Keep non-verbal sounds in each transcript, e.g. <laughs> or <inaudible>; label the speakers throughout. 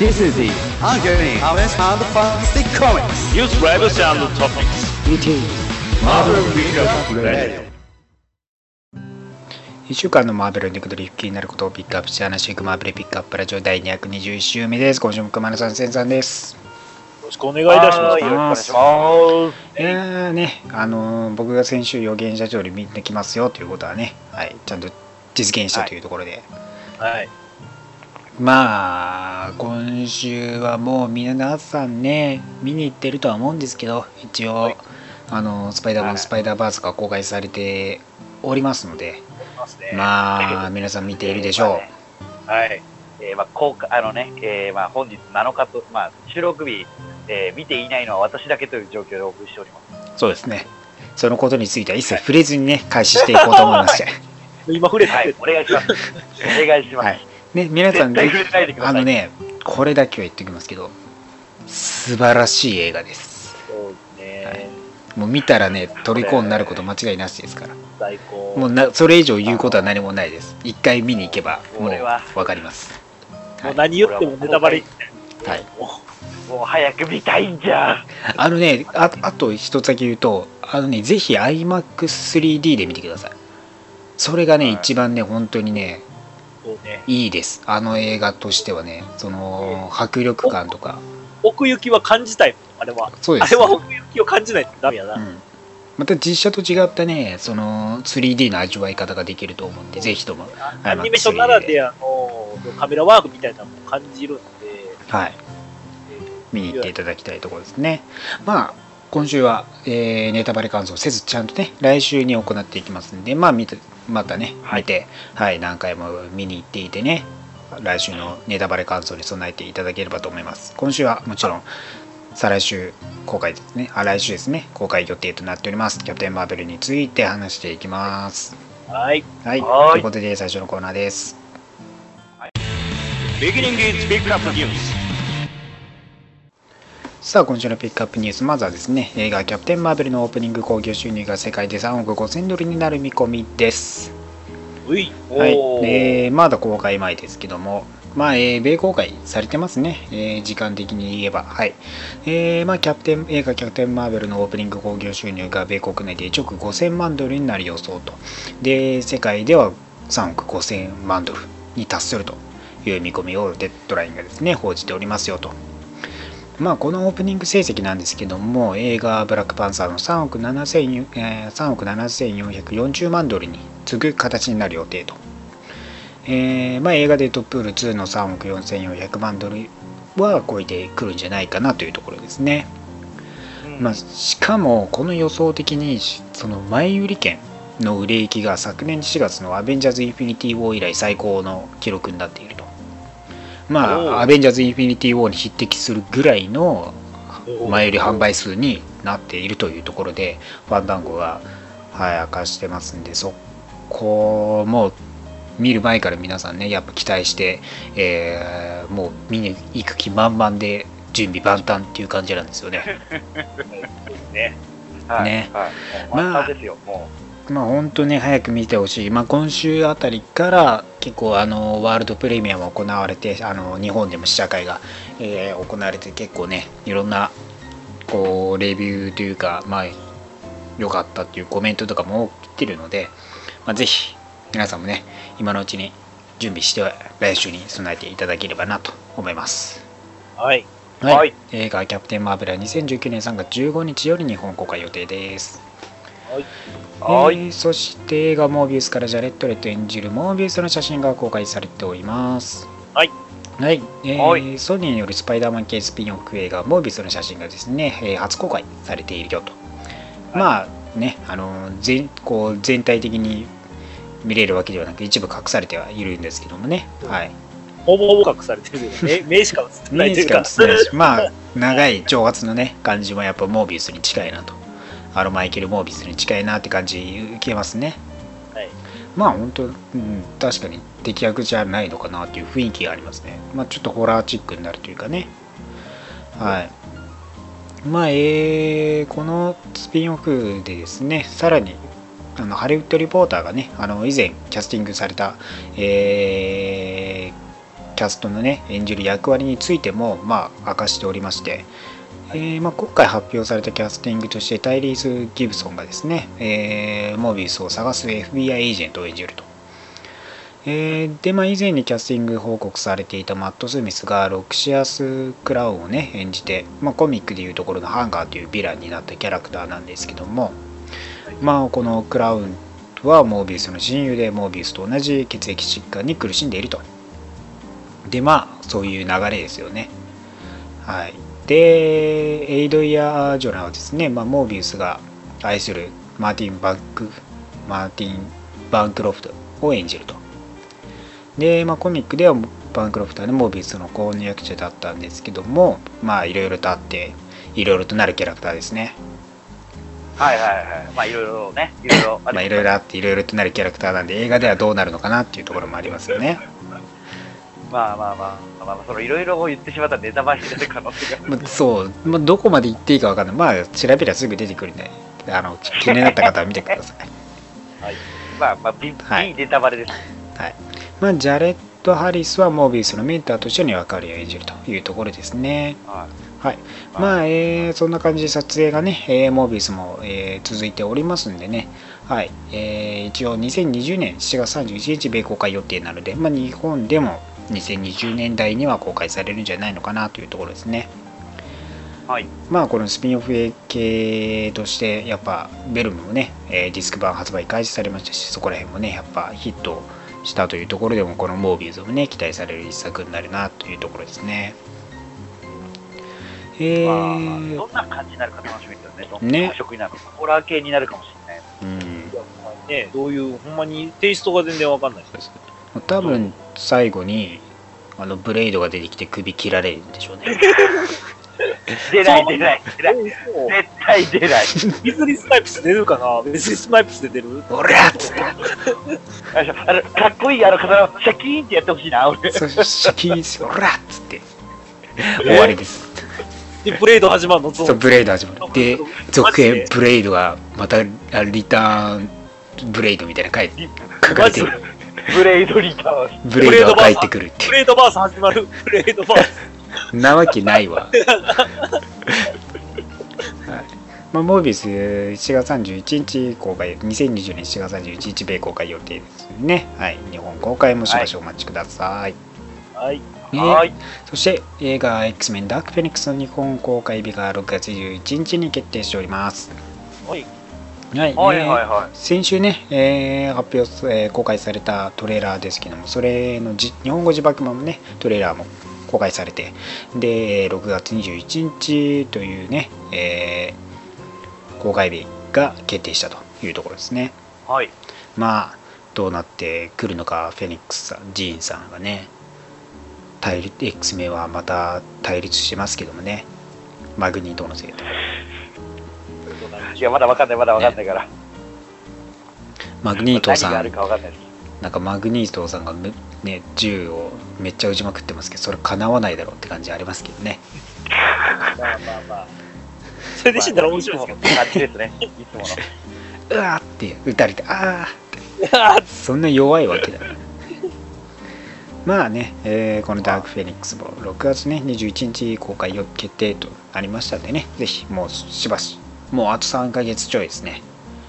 Speaker 1: This is the ongoing honest and fantastic comics.
Speaker 2: News reviews and topics.
Speaker 1: It is Marvel Recap Radio.
Speaker 3: 1週間のマーベルにくどり気になることをピックアップして話していくマーベルピックアップラジオ第221週目です。今週も熊野さん、千さんです。
Speaker 2: よろしくお願いいたします。
Speaker 3: はいよろしくお願いし
Speaker 2: ます。
Speaker 3: いやーね、あのー僕が先週予言者通り見てきますよということはね、はい、ちゃんと実現したというところで、
Speaker 2: はい。
Speaker 3: まあ、今週はもう皆さんね、見に行ってるとは思うんですけど、一応、
Speaker 2: はい
Speaker 3: あのスパイダーマン、
Speaker 2: はい
Speaker 3: スパイダーバースが公開されておりますので、
Speaker 2: ま
Speaker 3: あ、皆さん見ているでしょう。<laughs>
Speaker 4: はい。えー、まあ、公開、あのね、えー、まあ、本日7日と、まあ、収録日、えー、見ていないのは私だけという状況でお送りしております。
Speaker 3: そうですね。そのことについては一切触れずにね、開始していこうと思いまして。<laughs>
Speaker 2: 今触れて
Speaker 4: はい、お願いします。お願いします。
Speaker 3: はい。ね、皆さんぜひあのね、これだけは言っておきますけど、素晴らしい映画です。
Speaker 4: そうね、
Speaker 3: はいもう見たらね、虜になること間違いなしですから。
Speaker 4: 最高。
Speaker 3: もうなそれ以上言うことは何もないです。一回見に行けば、もう
Speaker 4: 俺は
Speaker 3: わかります。
Speaker 2: もう何言ってもネタバレ。
Speaker 3: はい。
Speaker 4: もう早く見たいんじゃ。
Speaker 3: あのね、ああと一つだけ言うと、あのね、ぜひ iMAX3D で見てください。それがね、
Speaker 4: はい
Speaker 3: 一番ね、本当にね。いいです。あの映画としてはね、その迫力感とか。
Speaker 2: 奥行きは感じたいあれは。
Speaker 3: そうです。
Speaker 2: あれは奥行きを感じないとダメやな。
Speaker 3: うん、また実写と違ったね、その 3D の味わい方ができると思うんで、ぜひとも。
Speaker 2: アニメーションならではのカメラワークみたいなのも感じるんで、
Speaker 3: はい。見に行っていただきたいところですね。まあ、今週は、えーネタバレ感想せず、ちゃんとね、来週に行っていきますんで、まあ、見て、またね、見て、はい、何回も見に行っていてね、来週のネタバレ感想に備えていただければと思います。今週はもちろん、再来週公開ですね、あ、来週ですね、公開予定となっております。キャプテンマーベルについて話していきます。
Speaker 2: はい。
Speaker 3: はい、
Speaker 4: はい
Speaker 3: ということで最初のコーナーです。
Speaker 2: Beginning is Pick Up News。
Speaker 3: さあ今週のピックアップニュースまずはですね映画「キャプテン・マーベル」のオープニング興行収入が世界で3億5000ドルになる見込みです。はい。えーまだ公開前ですけどもまあ、えー米公開されてますね、えー時間的に言えば。はい。えーまあキャプテン映画「キャプテン・マーベル」のオープニング興行収入が米国内で1億5000万ドルになる予想と。で世界では3億5000万ドルに達するという見込みをデッドラインがですね報じておりますよとまあ、このオープニング成績なんですけども映画「ブラックパンサー」の3億7000、えー3億7440万ドルに次ぐ形になる予定と、えーまあ、映画でトップール2の3億4400万ドルは超えてくるんじゃないかなというところですね、まあ、しかもこの予想的にその前売り券の売れ行きが昨年4月の「アベンジャーズ・インフィニティ・ウォー」以来最高の記録になっている。とまあアベンジャーズ・インフィニティ・ウォーに匹敵するぐらいの前売り販売数になっているというところでファンダンゴが、はい、明かしてますんでそこも見る前から皆さんねやっぱ期待して、えーもう見に行く気満々で準備万端っていう感じなんですよね。<laughs>
Speaker 2: ね。
Speaker 4: はい、
Speaker 3: ね
Speaker 4: はい。
Speaker 3: まあ
Speaker 4: ですよ、も
Speaker 3: まあ本当ね早く見てほしい、まあ、今週あたりから結構あのワールドプレミアも行われてあの日本でも試写会が、えー行われて結構ねいろんなこうレビューというかまあ良かったっていうコメントとかも来てるので、まあ、ぜひ皆さんもね今のうちに準備して来週に備えていただければなと思います。
Speaker 2: はい。
Speaker 3: はい、
Speaker 4: はい
Speaker 3: 映画「キャプテン・マーベル」は2019年3月15日より日本公開予定です。
Speaker 4: う。はい。
Speaker 3: えーそして映画「モービウス」からジャレット・レット演じるモービウスの写真が公開されております。
Speaker 2: はい。
Speaker 3: はい、えー
Speaker 4: はい。
Speaker 3: ソニーによるスパイダーマン系スピンオフ映画「モービウス」の写真がですね、えー初公開されているよと、まあねあの全こう全体的に見れるわけではなく一部隠されてはいるんですけどもね、はい。
Speaker 2: ほぼほぼ隠されてるけど、目目しか映ってないというか。
Speaker 3: まあ長い長髪のね感じもやっぱモービウスに近いなとあのマイケル・モービウスに近いなって感じ受けますね
Speaker 2: はい。
Speaker 3: まあ本当、うん、確かに敵役じゃないのかなっていう雰囲気がありますね。まあちょっとホラーチックになるというかね。はい。まあ、えーこのスピンオフでですね、さらにあのハリウッドリポーターがね、あの以前キャスティングされた、えーキャストのね演じる役割についてもまあ明かしておりまして、えーまあ、今回発表されたキャスティングとしてタイリース・ギブソンがですね、えーモービウスを探す FBI エージェントを演じると。えーで、まあ、以前にキャスティング報告されていたマット・スミスがロクシアス・クラウンをね演じて、まあ、コミックでいうところのハンガーというヴィランになったキャラクターなんですけども、まあ、このクラウンはモービウスの親友でモービウスと同じ血液疾患に苦しんでいると。でまあそういう流れですよね。はい、でエイドイヤー・ジョナはですね、まあ、モービウスが愛するマーティン・バックマーティン・バンクロフトを演じると。で、まあ、コミックではバンクロフトはねモービウスの婚約者だったんですけどもまあいろいろとあっていろいろとなるキャラクターですね。
Speaker 4: はいはいはい。まあいろいろね、いろいろあ
Speaker 3: まあいろいろあっていろいろとなるキャラクターなんで映画ではどうなるのかなっていうところもありますよね。
Speaker 4: まあまあまあ、まあ、そのいろいろ言ってしまったらネタバレになる可能性がある。
Speaker 3: まあ、そう、まあ、どこまで言っていいかわかんない。まあ調べりゃすぐ出てくるんで、あの気になった方は見てください。<laughs>
Speaker 4: まあまあ、ビ
Speaker 3: はい
Speaker 4: いいネタバレです。
Speaker 3: はい。まあジャレット・ハリスはモービウスのメンターとしての役割を演じるというところですね。
Speaker 4: はい。
Speaker 3: はい。まあ、えーそんな感じで撮影がね、えーモービウスも、えー続いておりますんでね、はい。えー一応2020年7月31日米公開予定なので、まあ日本でも2020年代には公開されるんじゃないのかなというところですね。
Speaker 4: はい。
Speaker 3: まあこのスピンオフ系としてやっぱベルムもね、えーディスク版発売開始されましたしそこら辺もねやっぱヒットしたというところでもこのモービウスもね期待される一作になるなというところですね。え
Speaker 4: まあ、
Speaker 3: ー
Speaker 4: どんな感じになるか楽しみですよね。どん
Speaker 3: ね
Speaker 4: な色になるのか。ホラー系になるかもしれない。
Speaker 3: うん
Speaker 2: ね、どういう、ほんまにテイストが全然わかんないです。
Speaker 3: 多分最後にあのブレイドが出てきて首切られるんでしょうね。
Speaker 4: 出ない出ない出ない。絶対出ない。
Speaker 2: ビズリースナイプス出るかな？ビズリースナイプスで出る？
Speaker 3: おらっつって
Speaker 4: あのかっこいいあの刀をシャキーンってやってほしいな、俺。
Speaker 3: そシャキーンおらっつって終わりです。
Speaker 2: で、ブレード始まるの？
Speaker 3: そうブレイド始まる。で続編ブレイドがまたあリターンブレイドみたいな書いて書かれてる
Speaker 4: ブレイドリターン。
Speaker 3: ブレイドが帰ってくるって
Speaker 2: ブレードバース始まる。ブレードバース。
Speaker 3: なわけないわ、<laughs> はいまあ、モービス7月31日公開2020年7月31日米公開予定ですね、はい、日本公開もしばしお待ちください、
Speaker 2: はい。
Speaker 3: ね
Speaker 4: はい。
Speaker 3: そして映画 X メンダークフェニックスの日本公開日が6月11日に決定しております
Speaker 2: はい。
Speaker 3: はい、
Speaker 4: はい
Speaker 3: ね
Speaker 4: はいはい。
Speaker 3: 先週ね、えー発表す、えー公開されたトレーラーですけどもそれのじ日本語字幕版もねトレーラーも公開されてで6月21日というね、えー公開日が決定したというところですね
Speaker 4: はい。
Speaker 3: まあどうなってくるのかフェニックスさんジーンさんがね対立 X 名はまた対立してますけどもねマグニートのせいで
Speaker 4: いや、まだわかんない、まだわかんないから。
Speaker 3: マグニートさん
Speaker 4: な
Speaker 3: んかマグニートさんがめね銃をめっちゃ撃ちまくってますけどそれ叶わないだろうって感じありますけどね
Speaker 2: まあまあまあ。それで死んだら面白いですけど。
Speaker 4: いつもの感じですね。いつもの。<laughs>
Speaker 3: うわーって撃たれてあ
Speaker 2: あ
Speaker 3: あそんな弱いわけだまあね、えーこのダークフェニックスも6月ね21日公開予決定となりましたんでねぜひもうしばしもうあと3ヶ月ちょいですね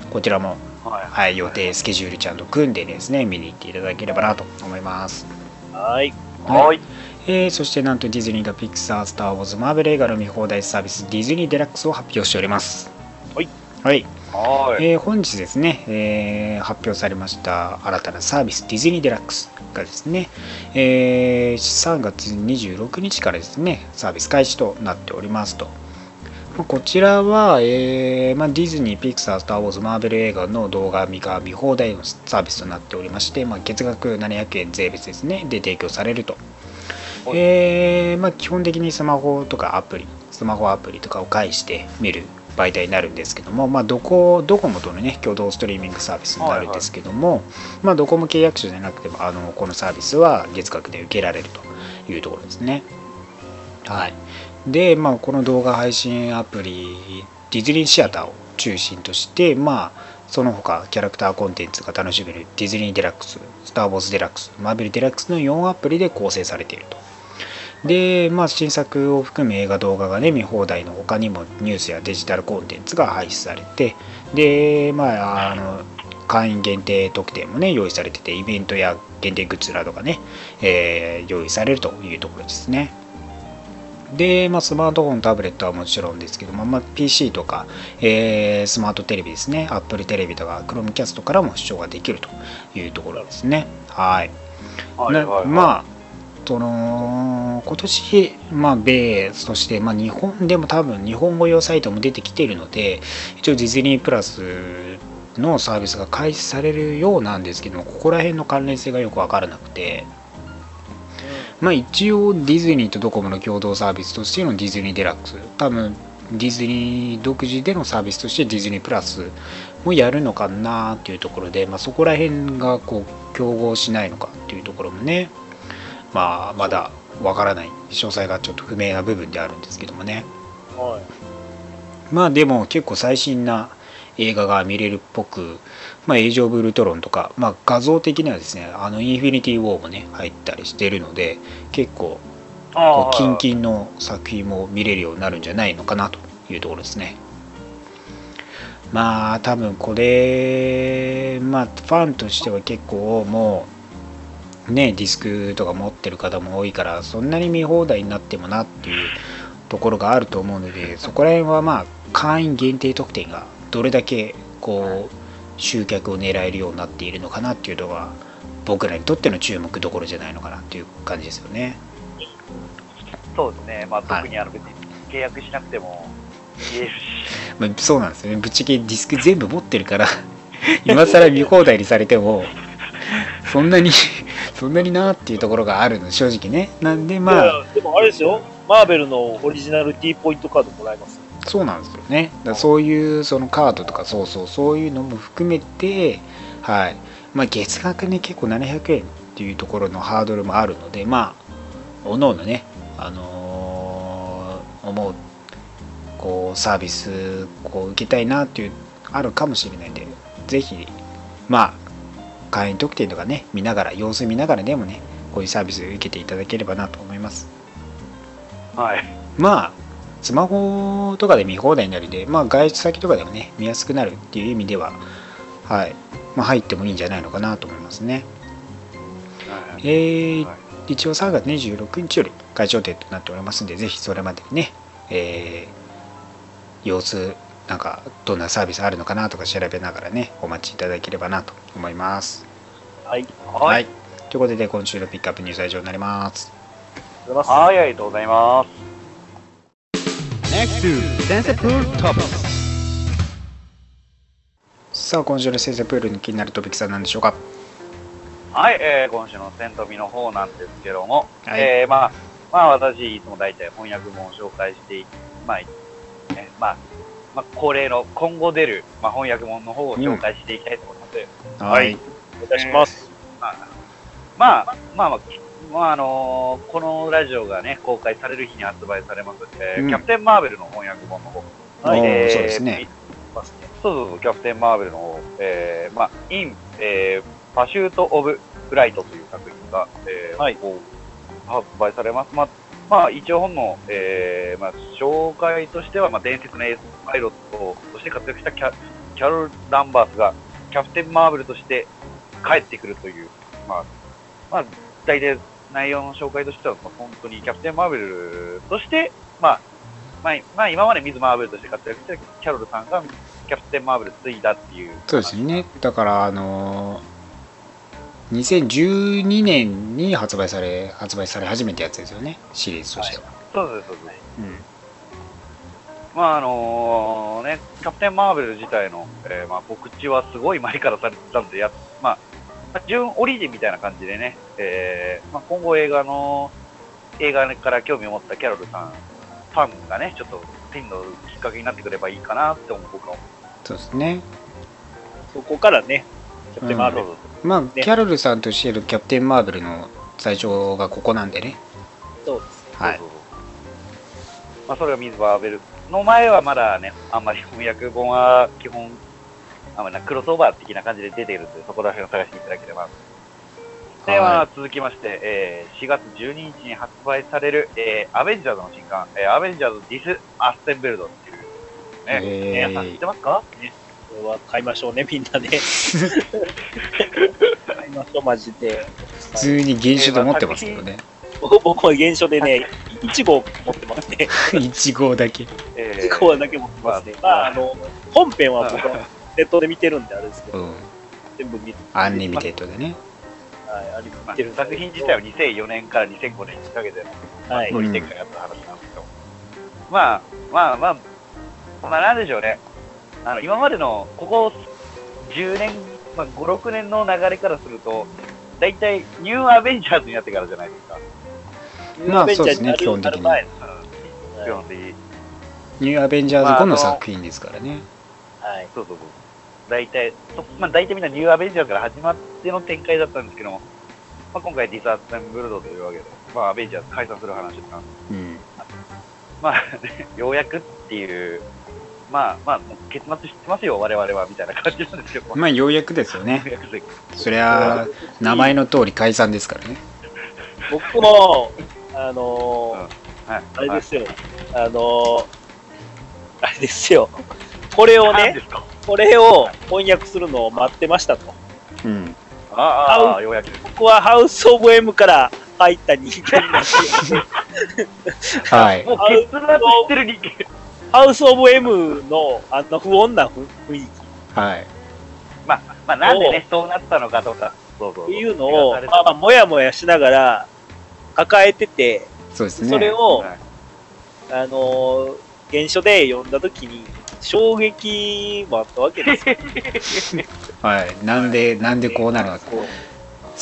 Speaker 3: こちらも、
Speaker 4: はい。
Speaker 3: はい、予定スケジュールちゃんと組んでですね見に行っていただければなと思います
Speaker 2: はい。
Speaker 4: はい。
Speaker 3: えーそしてなんとディズニーがピクサー、スター・ウォーズ、マーベル映画の見放題サービスディズニーデラックスを発表しております。
Speaker 2: はい。
Speaker 3: はい。
Speaker 4: はい。
Speaker 3: えー本日ですね、えー発表されました新たなサービスディズニーデラックスがですね、えー3月26日からですね、サービス開始となっておりますと。まあこちらは、えーまあ、ディズニー、ピクサー、スター・ウォーズ、マーベル映画の動画見が見放題のサービスとなっておりまして、まあ、月額700円税別ですね、で提供されると。
Speaker 4: はい
Speaker 3: えーまあ、基本的にスマホとかアプリ、スマホアプリとかを介して見る媒体になるんですけども、まあ、どこドコモとの、ね、共同ストリーミングサービスになるんですけども、まあ、ドコモ契約者じゃなくてもあのこのサービスは月額で受けられるというところですね。はい、で、まあ、この動画配信アプリディズニーシアターを中心として、まあ、その他キャラクターコンテンツが楽しめるディズニーデラックス、スター・ウォーズデラックス、マーベルデラックスの4アプリで構成されていると。で、まあ、新作を含む映画動画がね見放題の他にもニュースやデジタルコンテンツが配信されてでまああの会員限定特典もね用意されててイベントや限定グッズなどがね、えー用意されるというところですねで、まあ、スマートフォンタブレットはもちろんですけども、まあ、PC とか、えースマートテレビですね Apple テレビとか Chromecast からも視聴ができるというところですね。はい。な
Speaker 4: はいはいはい。
Speaker 3: まあその今年、まあ、米そして、まあ、日本でも多分日本語用サイトも出てきているので一応ディズニープラスのサービスが開始されるようなんですけどもここら辺の関連性がよく分からなくて、まあ、一応ディズニーとドコモの共同サービスとしてのディズニーデラックス。多分ディズニー独自でのサービスとしてディズニープラスもやるのかなっていうところで、まあ、そこら辺がこう競合しないのかっていうところもね。まあまだわからない詳細がちょっと不明な部分であるんですけどもね。
Speaker 2: はい。
Speaker 3: まあでも結構最新な映画が見れるっぽく、まあ、エイジ・オブ・ウルトロンとか、まあ、画像的にはですねあのインフィニティ・ウォーもね入ったりしてるので結構こうキンキンの作品も見れるようになるんじゃないのかなというところですね。まあ多分これまあファンとしては結構もうねディスクとか持ってる方も多いからそんなに見放題になってもなっていうところがあると思うのでそこら辺はまあ会員限定特典がどれだけこう集客を狙えるようになっているのかなっていうのが僕らにとっての注目どころじゃないのかなっていう感じですよね。
Speaker 4: そうですね、まあ、
Speaker 3: はい。
Speaker 4: 特にあの別に契約しなくても言えるし、
Speaker 3: まあ、そうなんですよね。ぶっちゃけディスク全部持ってるから <laughs> 今更見放題にされてもそんなに <laughs> そんなになっていうところがあるの正直ね。なんでまあ。
Speaker 2: でもあれですよ、マーベルのオリジナル T ポイントカードもらえます。
Speaker 3: そうなんですよね。だそういうそのカードとかそうそうそういうのも含めてはい。まあ月額ね結構700円っていうところのハードルもあるのでまあおのおのねあのー思うこうサービスこう受けたいなっていうあるかもしれないんでぜひまあ会員特典とかね見ながら様子見ながらでもねこういうサービス受けていただければなと思います。
Speaker 4: はい、
Speaker 3: まあスマホとかで見放題になるんで、まあ、外出先とかでもね見やすくなるっていう意味では、はいまあ、入ってもいいんじゃないのかなと思いますね。えー
Speaker 4: はい
Speaker 3: 一応3月26日より開始予定となっておりますんで、ぜひそれまでにね、えー様子、なんかどんなサービスあるのかなとか調べながらね、お待ちいただければなと思います。
Speaker 2: はい。
Speaker 4: はい、
Speaker 3: ということで、今週のピックアップニュースは以上になります。
Speaker 4: はい、ありがとうございます。
Speaker 1: Next to Sensapur Topics.
Speaker 3: さあ、今週の先生プールに気になるトピックさんなんでしょうか？
Speaker 4: はい、えー今週のセントミの方なんですけども、
Speaker 3: はい
Speaker 4: えーまあ、まあ、私、いつも大体翻訳本を紹介していまあ、ね、まあ、まあ、恒例の今後出る、まあ、翻訳本の方を紹介していきたいと思います。
Speaker 3: はい。
Speaker 2: お願いします。
Speaker 4: まあ、まあ、まあ、まあ、まあ、あのーこのラジオがね、公開される日に発売されます、えー
Speaker 3: うん
Speaker 4: キャプテン・マーベルの翻訳本の方。
Speaker 3: はい
Speaker 4: えー
Speaker 3: そうですね。
Speaker 4: そうそうそう、キャプテン・マーベルの方、えー、まあ、イン、えー、パシュート・オブ・フライトという作品が、えー
Speaker 2: はい
Speaker 4: こう発売されます。まあ、まあ、一応本の、えー、まあ、紹介としては、まあ、伝説のエースパイロットとして活躍したキャキャロル・ランバースが、キャプテン・マーベルとして帰ってくるという、まあ、まあ、大体内容の紹介としては、まあ、本当にキャプテン・マーベルとして、まあ、まあ、まあ、今までミズ・マーベルとして活躍したキャロルさんが、キャプテン・マーベル継いだっていう。
Speaker 3: そうですね。だから、あのー2012年に発売され、発売され始めたやつですよね、シリーズとしては。
Speaker 4: そうです、そうです。
Speaker 3: うん。
Speaker 4: まああのね、キャプテン・マーベル自体の、えーまあ、告知はすごい前からされてたんで、やまあ、まあ純オリジンみたいな感じでね、えーまあ、今後映画の、映画から興味を持ったキャロルさん、ファンがね、ちょっと手に乗るきっかけになってくればいいかなって思う僕は思
Speaker 3: そうですね。
Speaker 2: そこからね、キャプテンマー
Speaker 4: う。
Speaker 2: ベル。
Speaker 3: まあ、キャロルさんとしてるキャプテン・マーベルの最初がここなんでね。
Speaker 2: そうですね。
Speaker 3: はい
Speaker 4: そう。そうそうまあ、それがミズ・マーベルの前はまだね、あんまり翻訳本は基本あまあ、クロスオーバー的な感じで出ているので、そこら辺を探していただければ。で、
Speaker 3: は
Speaker 4: 続きまして、えー4月12日に発売される、えーアベンジャーズの新刊、えーアベンジャーズ・ディスアッセンブルドっていう、ね、
Speaker 3: えー
Speaker 4: 皆さん知ってますか？
Speaker 2: これは買いましょうね、みんなで。<laughs> 買いましょう、マジで。
Speaker 3: 普通に原書と思ってますけどね。
Speaker 2: 僕は原書でね、1号持ってますね。<laughs>
Speaker 3: 1号だけ。
Speaker 4: え
Speaker 2: 1号だけ持ってますね。まあ、あの、本編は僕は <laughs> ネットで見てるんであれですけど、
Speaker 3: うん。
Speaker 2: 全部見て、
Speaker 3: アンリミテッドでね。
Speaker 2: はい、あれ
Speaker 4: まあ
Speaker 2: 見てるんで
Speaker 4: 作品自体は2004年から2005年にかけての
Speaker 2: はい
Speaker 4: ストーリー展開があった話なんですけど、まあ、まあまあ、まあなんでしょうね。あの、今までの、ここ10年、まあ5、6年の流れからすると、大体ニューアベンジャーズになってからじゃないですか。
Speaker 3: まあそうですね基本的に
Speaker 2: はい
Speaker 4: 基本的に。
Speaker 3: ニューアベンジャーズ後の作品ですからね。
Speaker 2: はい。
Speaker 4: そうそうそう。大体、そまあ大体みんなニューアベンジャーズから始まっての展開だったんですけども、まあ今回ディサーツ・ンブルドというわけで、まあアベンジャーズ解散する話なんです
Speaker 3: うん。
Speaker 4: まあ、ね、<laughs> ようやくっていう、まあまあ、もう結末知ってますよ、我々は、みたいな感じなんですよ。
Speaker 3: まあようやくですよね
Speaker 4: よ。うやくで
Speaker 3: そりゃ、名前の通り解散ですからね。
Speaker 2: 僕も、あのー
Speaker 4: はい。
Speaker 2: あれですよ、あのーあれですよ、これをね
Speaker 4: 何で、すか？
Speaker 2: これを翻訳するのを待ってましたと。
Speaker 3: うん。
Speaker 4: ああようやくです。
Speaker 2: 僕はハウス・オブ・エムから入った人間なんですよ
Speaker 3: はい。
Speaker 4: もう結末知ってる人間。
Speaker 2: ハウス・オブ・エムのあの不穏な雰囲気
Speaker 3: はい。
Speaker 4: まあ、まあ、なんでね、そうなったのかとか、そうそうそう。
Speaker 2: っていうのを、まあ、もやもやしながら抱えてて、
Speaker 3: そうですね。
Speaker 2: それを、
Speaker 4: はい
Speaker 2: あのー原書で読んだときに、衝撃もあったわけですよ。
Speaker 3: はい。なんで、なんでこうなるのか。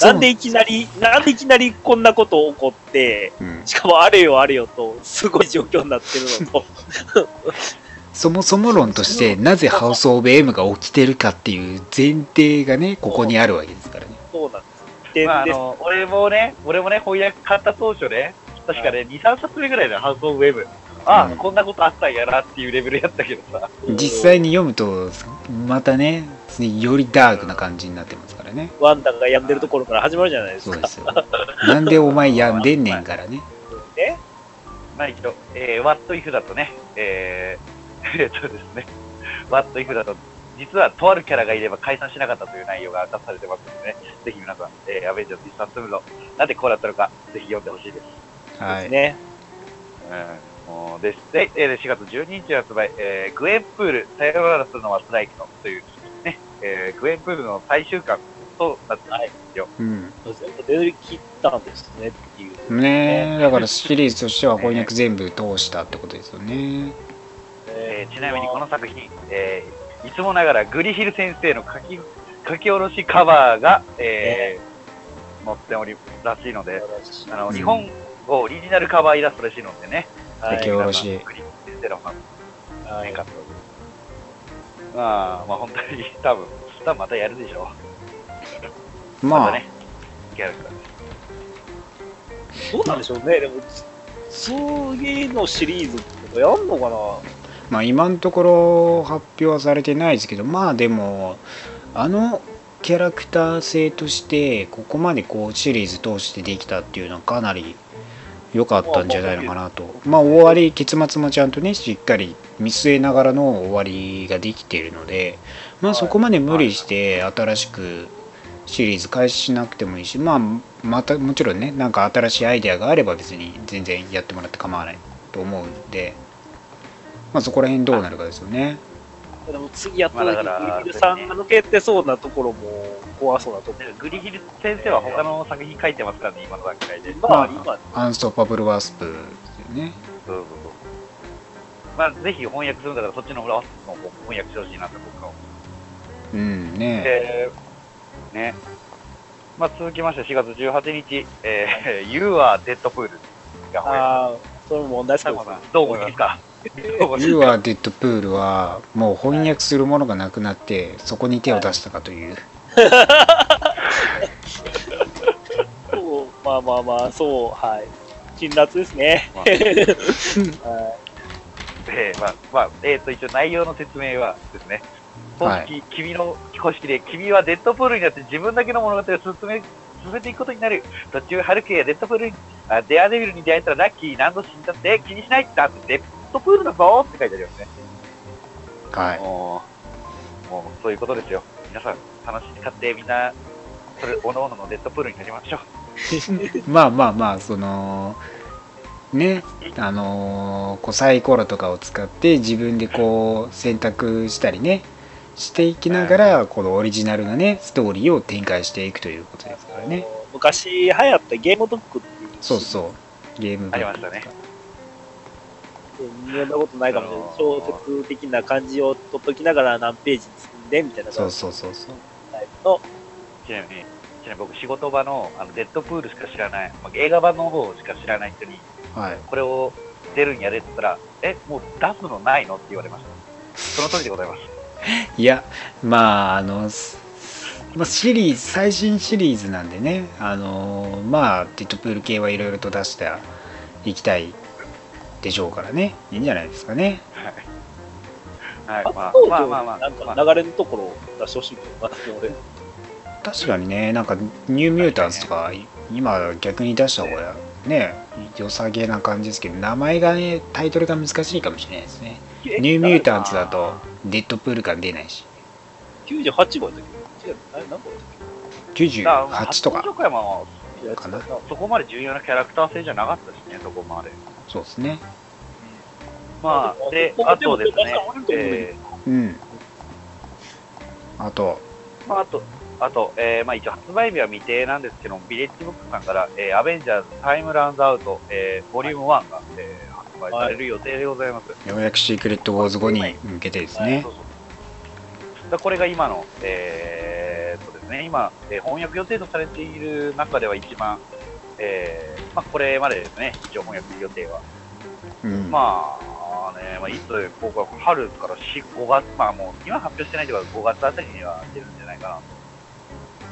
Speaker 2: なんでいきなり、なんでいきなりこんなこと起こって、
Speaker 3: うん
Speaker 2: しかもあれよあれよと、すごい状況になってるのと、<laughs>
Speaker 3: そもそも論として、なぜハウス・オブ・エムが起きてるかっていう前提がね、ここにあるわけですからね。
Speaker 2: そうなんです。で、
Speaker 4: まあ、あ
Speaker 2: で
Speaker 4: の、俺もね、俺もね、翻訳買った当初ね、確かね、2、3冊目ぐらいでハウス・オブ・ウェブ。ああ、
Speaker 3: うん
Speaker 4: こんなことあったんやなっていうレベルやったけどさ。
Speaker 3: 実際に読むと、またね、よりダークな感じになってますからね。
Speaker 2: ワンダが病んでるところから始まるじゃないですか。
Speaker 3: そうですよ。なんでお前病んでんねんからね。
Speaker 2: ね。
Speaker 4: まあ一度、えー、ワットイフだとね、えー、<laughs> えーっとですね、ワットイフだと、実はとあるキャラがいれば解散しなかったという内容が出されてますのでね、ぜひ皆さん、えー、アベンジャーズ・ディスタンス・ムード、なんでこうなったのか、ぜひ読んでほしいです。
Speaker 3: はい。
Speaker 2: ね。
Speaker 4: うん、もうでで、えー4月12日発売、えー、グエンプール、さよならするのはストライクのという、ね、えー、グエンプールの最終巻となってますよ。
Speaker 3: うん。
Speaker 2: 全部出り切ったんですねっていう。
Speaker 3: ねえ、だからシリーズとしては翻訳全部通したってことですよね。
Speaker 4: えーちなみにこの作品、えーいつもながらグリヒル先生の書き書き下ろしカバーが、えー載っておりらしいので、あの、
Speaker 3: うん
Speaker 4: 日本語オリジナルカバーイラストらしいのでね、
Speaker 2: はい
Speaker 3: 書き下ろし。
Speaker 4: まあ、まあ本当に多分、多分またやるでしょう。
Speaker 3: まあ。
Speaker 4: たね、キャラクター
Speaker 2: どうなんでしょうね。でも、次のシリーズとかやんのかな。
Speaker 3: まあ今のところ発表はされてないですけどまあでもあのキャラクター性としてここまでこうシリーズ通してできたっていうのはかなり良かったんじゃないのかなとまあ終わり結末もちゃんとねしっかり見据えながらの終わりができているのでまあそこまで無理して新しくシリーズ開始しなくてもいいしまあまたもちろんねなんか新しいアイデアがあれば別に全然やってもらって構わないと思うんでまあそこら辺どうなるかですよね。
Speaker 2: でも次やった時
Speaker 4: まあだから
Speaker 2: に、ビルさんが抜けてそうなところも怖そうなところ。
Speaker 4: グリヒル先生は他の作品書いてますからね、今の段階で。
Speaker 2: まあ、今、
Speaker 3: アンストッパブルワースプですよね。
Speaker 4: そうそうそう。まあ、ぜひ翻訳するんだから、そっちの裏の方も翻訳してほしいなって僕は思
Speaker 3: うんね。
Speaker 4: で、ね。まあ、続きまして、4月18日、えー、You are Deadpool が翻訳。
Speaker 2: ああ、それも問題
Speaker 4: 佐藤さん、どう思いますか？
Speaker 3: You are Deadpool はもう翻訳するものがなくなってそこに手を出したかという。<laughs>
Speaker 2: そうまあまあまあ、そう、はい。辛辣ですね。
Speaker 4: まあ <laughs>
Speaker 2: は
Speaker 4: えーまあ、まあ、えっ、と、一応内容の説明はですね、公式、君の公式で、君はデッドプールになって自分だけの物語を進め、進めていくことになる。途中、ハルクやデッドプールに、あデアデビルに出会えたらラッキー、何度死んだって気にしないってあって、デッドプールだぞって書いてありますね。
Speaker 3: はい。
Speaker 4: もう、もうそういうことですよ。皆さん、楽しんで買ってみんな、それ、おのおののデッドプールになりましょう。<laughs>
Speaker 3: まあまあまあ、その、ね、あのーこうサイコロとかを使って自分でこう選択したりね、していきながら、このオリジナルなね、ストーリーを展開していくということですからね。
Speaker 2: 昔流行ったゲームドッグっていう。
Speaker 3: そうそう。ゲーム
Speaker 4: ありましたね。
Speaker 2: 読んだことないかもしれない。小説的な感じを取っときながら何ページに進んでみたいな
Speaker 3: そうそうそうそう。
Speaker 2: タイプの、
Speaker 4: ちなみに、ちなみに僕、仕事場のあのデッドプールしか知らない、まあ、映画版の方しか知らない人に、
Speaker 3: はい。
Speaker 4: これを出るんやでって言ったら、え、もう出すのないのって言われました。その通りでございます。<laughs>
Speaker 3: いや、まあ、あの、すまあ、シリーズ、最新シリーズなんでね、あの、まあ、デッドプール系はいろいろと出していきたいでしょうからね、いいんじゃないですかね。
Speaker 4: はい。はい、まあまあ
Speaker 2: 場
Speaker 4: まあまあ、
Speaker 2: なん
Speaker 4: まあ
Speaker 2: か流れのところを出してほしいけどな、俺。
Speaker 3: 確かにね、なんか、ニューミュータンズとか、今逆に出した方がね、良さげな感じですけど、名前がね、タイトルが難しいかもしれないですね。ニューミュータンズだと、デッドプール感出ないし、
Speaker 2: 98号やったっけ違う、あれ何号やったっ
Speaker 3: 98とかかな
Speaker 4: そこまで重要なキャラクター性じゃなかったしね、そこまで。
Speaker 3: そうですね。
Speaker 4: まあ、で、あとですね、え
Speaker 3: うん。あと、
Speaker 4: ー、まあ、あと、あと、えー、まあ一応発売日は未定なんですけども、ビレッジブックさんから、えー、アベンジャーズタイムランズアウト、えー、ボリューム1が、えー、発売される予定でございます。
Speaker 3: ようやくシークレットウォーズ後に向けてですね
Speaker 4: そう。そうだこれが今の、えー、っとですね、今、えー翻訳予定とされている中では一番、えー、まあこれまでですね、一応翻訳予定は。
Speaker 3: うん。
Speaker 4: まあね、まあ、いつ、僕は春から4、5月、まあもう、今発表してないというか、5月あたりには出るんじゃないかなと。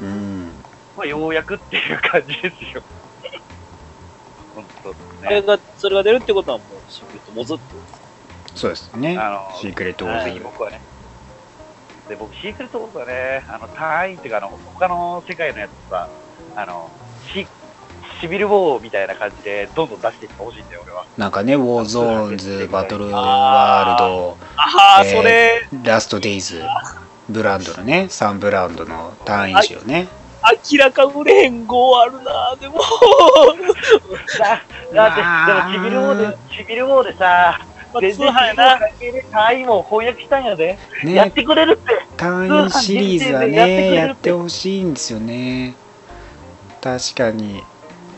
Speaker 3: うん。
Speaker 4: まあ、ようやくっていう感じですよ。<laughs> 本当ね。
Speaker 2: あれが、それが出るってことはもう、シークレットモズってことですか？
Speaker 3: そうですね。
Speaker 4: あの、
Speaker 3: シークレットウォーズ
Speaker 4: ぜ
Speaker 3: に
Speaker 4: ひ僕はね。で、僕、シークレットウォーズはね、あの、単位っていうか、あの、他の世界のやつさ、あの、シシビルウォーみたいな感じで、どんどん出していってほしいんだよ、俺は。
Speaker 3: なんかね、ウォーゾーンズ、バトルワールド、
Speaker 2: ああ、
Speaker 3: えー
Speaker 2: それ、
Speaker 3: ラストデイズ、ブランドのね、サンブランドの単位誌をね。
Speaker 2: 明らか売れへん号あるな、でも。<laughs>
Speaker 4: だだって、でもシビルウォーで、シビルウォーでさ、
Speaker 2: まあ、
Speaker 4: 全然
Speaker 2: やな。
Speaker 4: 単位も翻訳したんやで。やっ
Speaker 3: ね、
Speaker 4: てくれるって。
Speaker 3: 単位シリーズはね、
Speaker 4: やっ
Speaker 3: てほしいんですよね。確かに。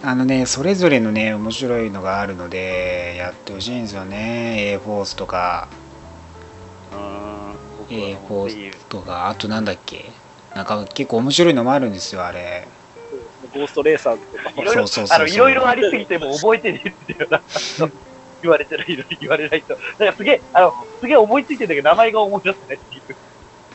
Speaker 3: あのね、それぞれのね、面白いのがあるので、やってほしいんですよね。A フォースとか、A
Speaker 4: は
Speaker 3: フォースとか、あとなんだっけ？なんか結構面白いのもあるんですよ、あれ。
Speaker 2: ゴーストレーサーズとかも
Speaker 4: いろいろ
Speaker 3: そうそうそうそう
Speaker 4: あのいろいろありすぎてもう覚えてねえっていうな <laughs> 言われてるいろいろ言われないとだからすげえあのすげえ思いついてんだけど名前が思い出せないっていう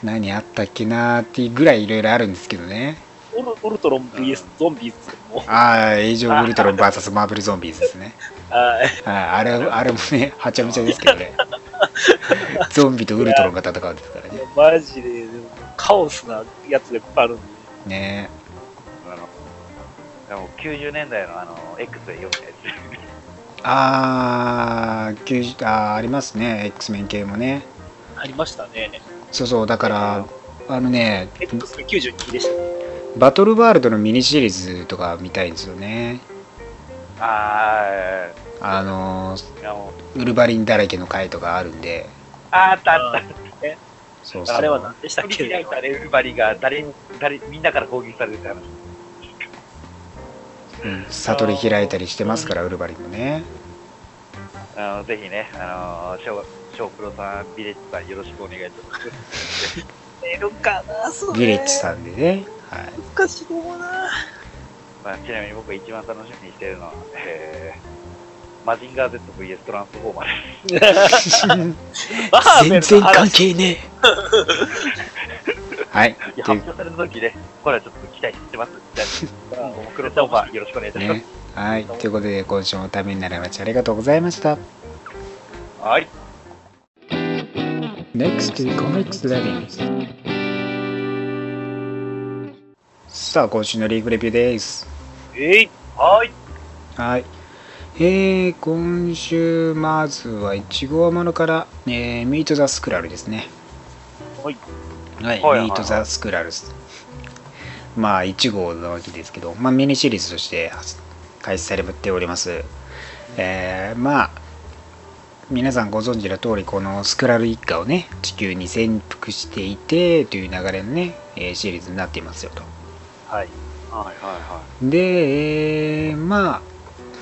Speaker 3: 何あったっけなーっていうぐらいいろいろあるんですけどね。
Speaker 2: ウルウルトロン VS ゾンビーズも。
Speaker 3: ああ、エイジオブ・ウルトロン VS マーベル・ゾンビーズですね。
Speaker 2: はい。
Speaker 3: はい、あれ、あれもね、はちゃめちゃですけどね。<laughs> ゾンビとウルトロンが戦うんですからね。
Speaker 2: マジで、でもカオスなやつがいっぱいあるんで。
Speaker 3: ね
Speaker 4: あのでも90年代のあの X で読んだや
Speaker 3: あー90あー、ありますね、X メン系もね。
Speaker 2: ありましたね。
Speaker 3: そうそう、だから、あのね、
Speaker 2: X が92でしたね。
Speaker 3: バトルワールドのミニシリーズとか見たいんですよね。
Speaker 4: つあ
Speaker 3: あのウルヴァリンだらけの回とかあるんで、
Speaker 4: あーあったあった
Speaker 3: そうそう。
Speaker 2: あれは何でしたっけ？
Speaker 4: たレウルバリが誰に誰みんなから攻撃されるって話
Speaker 3: うん、悟り開いたりしてますから、ウルヴァリンもね。
Speaker 4: あのぜひねあのショーショープロさんビレッジさんよろしくお願いします
Speaker 2: 出るかな、それ。
Speaker 3: ヴィレッジさんでね。はい。
Speaker 2: 難しいと思うな。
Speaker 4: まあ、ちなみに僕が一番楽しみにしているのは、えー、マジンガー ZVS トランスフォーマーです。<laughs>
Speaker 3: 全然関係ねえ。<laughs> はい。
Speaker 4: いや
Speaker 3: という
Speaker 4: 発表された時ね、これはちょっと期待してます。じゃあ、よろしくお願いいたします。
Speaker 3: ね。はい。ということで、今週もためになりました。ありがとうございました。
Speaker 4: はい。
Speaker 3: Next Comics Reading さあ今週のリーグレビューです。
Speaker 2: えい。
Speaker 4: はい。
Speaker 3: はい。えー、今週まずは1号ものから、えー、ミート・ザ・スクラルですね。
Speaker 2: はい。
Speaker 3: はい、
Speaker 4: はい
Speaker 3: ミート・ザ・スクラルスまあ1号なわけですけど、まあ、ミニシリーズとして開始されております。えー、まあ皆さんご存知の通りこのスクラル一家をね地球に潜伏していてという流れのね、えーシリーズになっていますよと
Speaker 2: はい。
Speaker 4: はいはいはい。
Speaker 3: で、えーまあ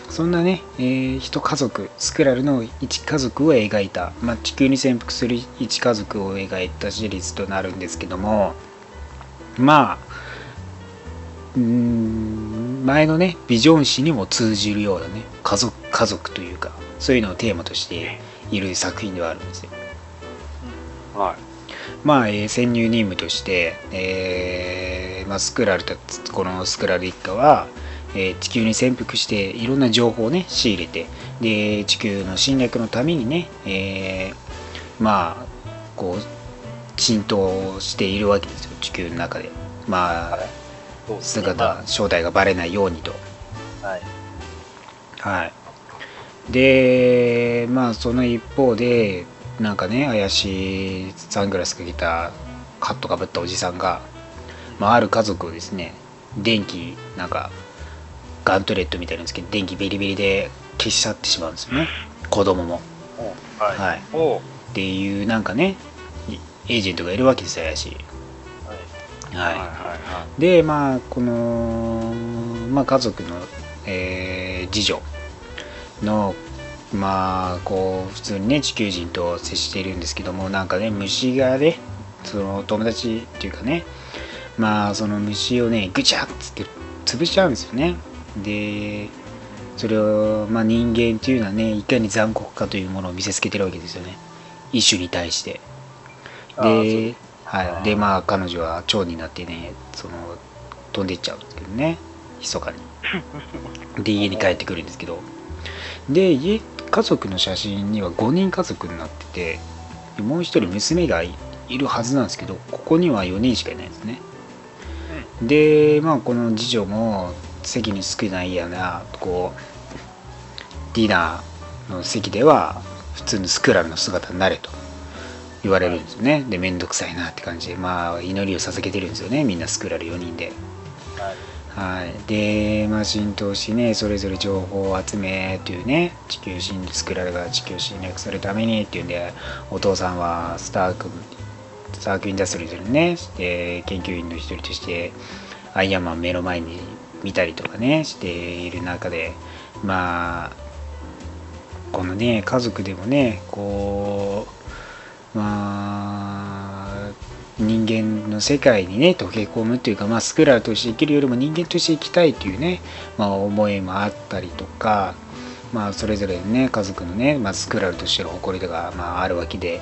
Speaker 3: そんなね、えー一家族スクラルの一家族を描いた、まあ、地球に潜伏する一家族を描いたシリーズとなるんですけどもまあうーん前のねビジョン誌にも通じるようなね家族家族というかそういうのをテーマとしている作品ではあるんですよ
Speaker 4: はい。
Speaker 3: まあ、えー潜入任務として、えーまあ、スクラルたこのスクラル一家は、えー地球に潜伏していろんな情報をね仕入れてで地球の侵略のためにね、えーまあこう浸透しているわけですよ地球の中でまあ
Speaker 2: そうですね
Speaker 3: 姿正体がバレないようにと
Speaker 2: まあはい。
Speaker 3: はい。で、まあその一方で、なんかね、怪しいサングラスかけたカットかぶったおじさんが、まあある家族をですね、電気、なんか、ガントレットみたいなんですけど、電気ビリビリで消し去ってしまうんですよね。子供も。
Speaker 4: はい。
Speaker 3: はい。っていう、なんかね、いエージェントがいるわけですよ、怪しい。
Speaker 2: はい。
Speaker 4: はい
Speaker 3: は。
Speaker 4: はい
Speaker 3: で、まあ、この、まあ、家族の、えー次女の、まあ、こう、普通にね、地球人と接しているんですけども、なんかね、虫がね、その友達っていうかね、まあ、その虫をね、ぐちゃっつって潰しちゃうんですよね。で、それを、まあ、人間っていうのはね、いかに残酷かというものを見せつけてるわけですよね。一種に対して。で、はい。で、まあ、彼女は蝶になってね、その、飛んでいっちゃうんですけどね、密かに。<laughs> で、家に帰ってくるんですけど、で、家、家族の写真には5人家族になってて、でもう一人娘がいいるはずなんですけど、ここには4人しかいないんですね。で、まあ、この次女も席に少ないやな、こう、ディナーの席では、普通のスクラルの姿になれと言われるんですよね。で、めんどくさいなって感じで、まあ、祈りを捧げてるんですよね、みんなスクラル4人で。
Speaker 2: はい。
Speaker 3: で、まあ、浸透しね、それぞれ情報を集めというね、地球侵スクラルが地球侵略するためにっていうんで、お父さんはスターク、スタークインダストリーズのね、で研究員の一人として、アイアンマン目の前に見たりとかね、している中で、まあ、このね、家族でもね、こう、まあ、人間の世界にね溶け込むというか、まあ、スクラルとして生きるよりも人間として生きたいというね、まあ、思いもあったりとか、まあ、それぞれね家族のね、まあ、スクラルとしての誇りとか、まあ、あるわけで、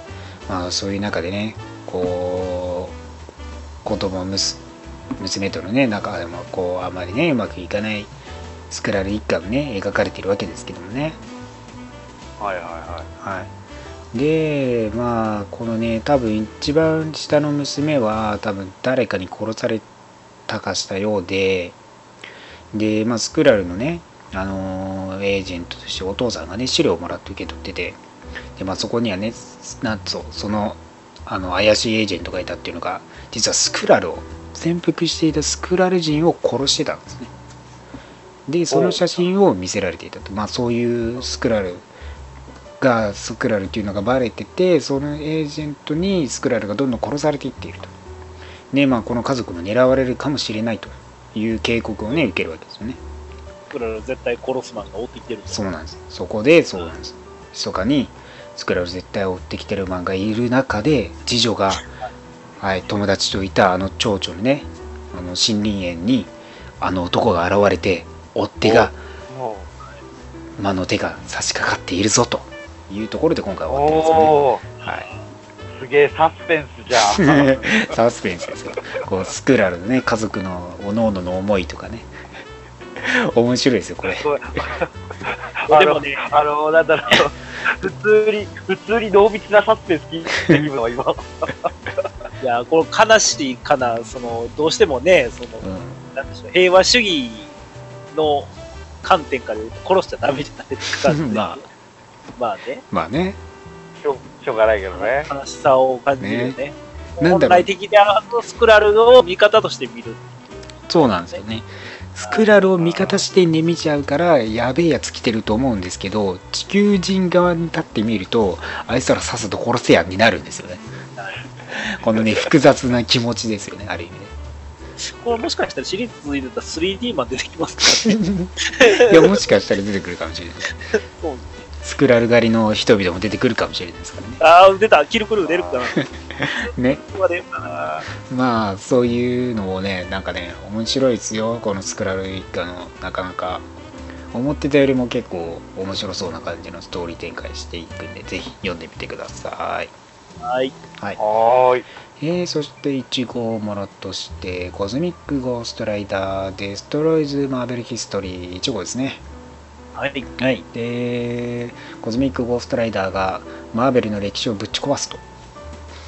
Speaker 3: まあ、そういう中でねこう子供娘とのね仲でもこうあまりねうまくいかないスクラル一家がね描かれているわけですけどもね。
Speaker 4: はいはいはい。
Speaker 3: はい、でまあこのね多分一番下の娘は多分誰かに殺されたかしたようでで、まあ、スクラルのね、あのエージェントとしてお父さんがね資料をもらって受け取っててで、まあ、そこにはねなんとそのあの怪しいエージェントがいたっていうのが実はスクラルを潜伏していたスクラル人を殺してたんですね。でその写真を見せられていたと。まあそういうスクラルがスクラルっていうのがバレててそのエージェントにスクラルがどんどん殺されていっていると。でまあこの家族も狙われるかもしれないという警告をね受けるわけですよね。
Speaker 2: スクラル絶対殺すマンが追ってきてると。
Speaker 3: そうなんです。そこでそうなんです。密かにスクラル絶対追ってきてるマンがいる中で次女が、はい、友達といたあの蝶々のねあの森林園にあの男が現れて追っ手が
Speaker 4: お。
Speaker 3: 魔の手が差し掛かっているぞというところで今回
Speaker 4: お
Speaker 3: 終わってるんですよねはい
Speaker 4: すげえサスペンスじゃん。<laughs>
Speaker 3: サスペンスですよ。こうスクラルのね、家族のおのおのの思いとかね。面白いですよ、これ。
Speaker 2: でもね、
Speaker 4: あの、なんだろう、普通に、普通に濃密なサスペンス聞いてるのは今。<laughs>
Speaker 2: いや、この悲しいかな、その、どうしてもね、その、
Speaker 3: うん
Speaker 2: なんでしょう、平和主義の観点から言うと殺しちゃダメじゃないですか。<laughs>
Speaker 3: まあ
Speaker 2: まあね、
Speaker 3: まあね。
Speaker 4: しょしょうがないけどね。
Speaker 2: 悲しさを感じるよね。
Speaker 3: なんだろう。
Speaker 2: 本来的であのスクラルを味方として見る。
Speaker 3: そうなんですよね。スクラルを味方して寝見ちゃうからやべえやつ来てると思うんですけど地球人側に立ってみるとあいつらさっさと殺せやになるんですよね。このね複雑な気持ちですよねある意味ね。
Speaker 2: これもしかしたらシリーズ続いてたら 3D マン出てきますからね。<laughs>
Speaker 3: いやもしかしたら出てくるかもしれない
Speaker 2: そう
Speaker 3: スクラル狩りの人々も出てくるかもしれないですからね
Speaker 2: ああ、出た、キルクルー出るかな。<laughs>
Speaker 3: ね
Speaker 2: まで出るかな。
Speaker 3: まあそういうのもねなんかね面白いですよこのスクラル一家のなかなか思ってたよりも結構面白そうな感じのストーリー展開していくんでぜひ読んでみてください
Speaker 2: はい。
Speaker 3: はい
Speaker 4: はーい。
Speaker 3: えー、そして1号ものとしてコズミックゴーストライダーデストロイズマーベルヒストリー1号ですね
Speaker 2: はい。
Speaker 3: はいでコズミックゴーストライダーがマーベルの歴史をぶち壊すと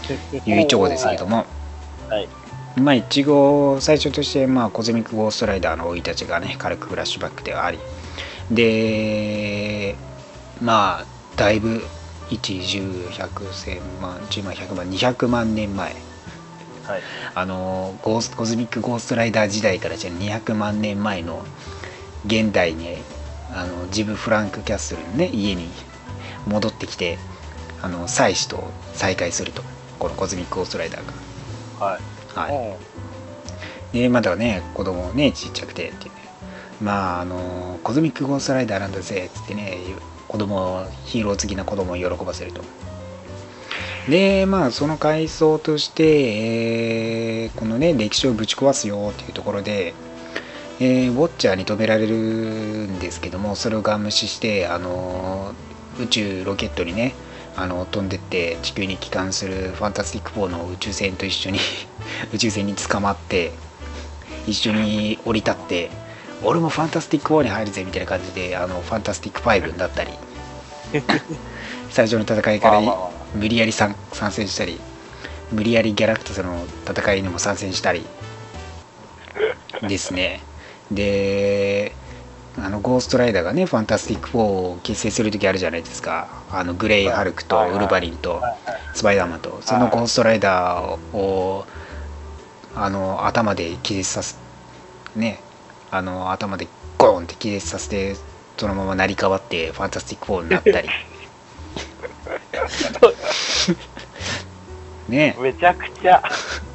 Speaker 3: <laughs> いう1号ですけども、
Speaker 2: はい。
Speaker 3: まあ1号最初として、まあ、コズミックゴーストライダーの生い立ちがね軽くフラッシュバックではありでまあだいぶ110100100万10万100万200万年前
Speaker 2: はい。
Speaker 3: あのゴースコズミックゴーストライダー時代からじゃ200万年前の現代にあのジブ・フランク・キャッスルのね家に戻ってきてあの妻子と再会すると。このコズミックゴーストライダーが。
Speaker 2: はい。
Speaker 3: はい。でまだね子供ねちっちゃくてっていうね。まああのコズミックゴーストライダーなんだぜっつってね子供ヒーロー好きな子供を喜ばせると。でまあその階層として、えーこのね歴史をぶち壊すよっていうところで、えーウォッチャーに止められるんですけどもそれをガン無視してあの宇宙ロケットにねあの飛んでって地球に帰還するファンタスティック4の宇宙船と一緒に <laughs> 宇宙船に捕まって一緒に降り立って俺もファンタスティック4に入るぜみたいな感じであのファンタスティック5になったり <laughs> 最初の戦いから無理やり参参戦したり無理やりギャラクタスの戦いにも参戦したりですねであのゴーストライダーがねファンタスティック4を結成する時あるじゃないですか。あのグレイ・ハルクとウルヴァリンとスパイダーマンと。そのゴーストライダーをあの頭で気絶させねあの頭でゴーンって気絶させてそのまま成り代わってファンタスティック4になったり。<laughs> ね。
Speaker 4: あめちゃくちゃ、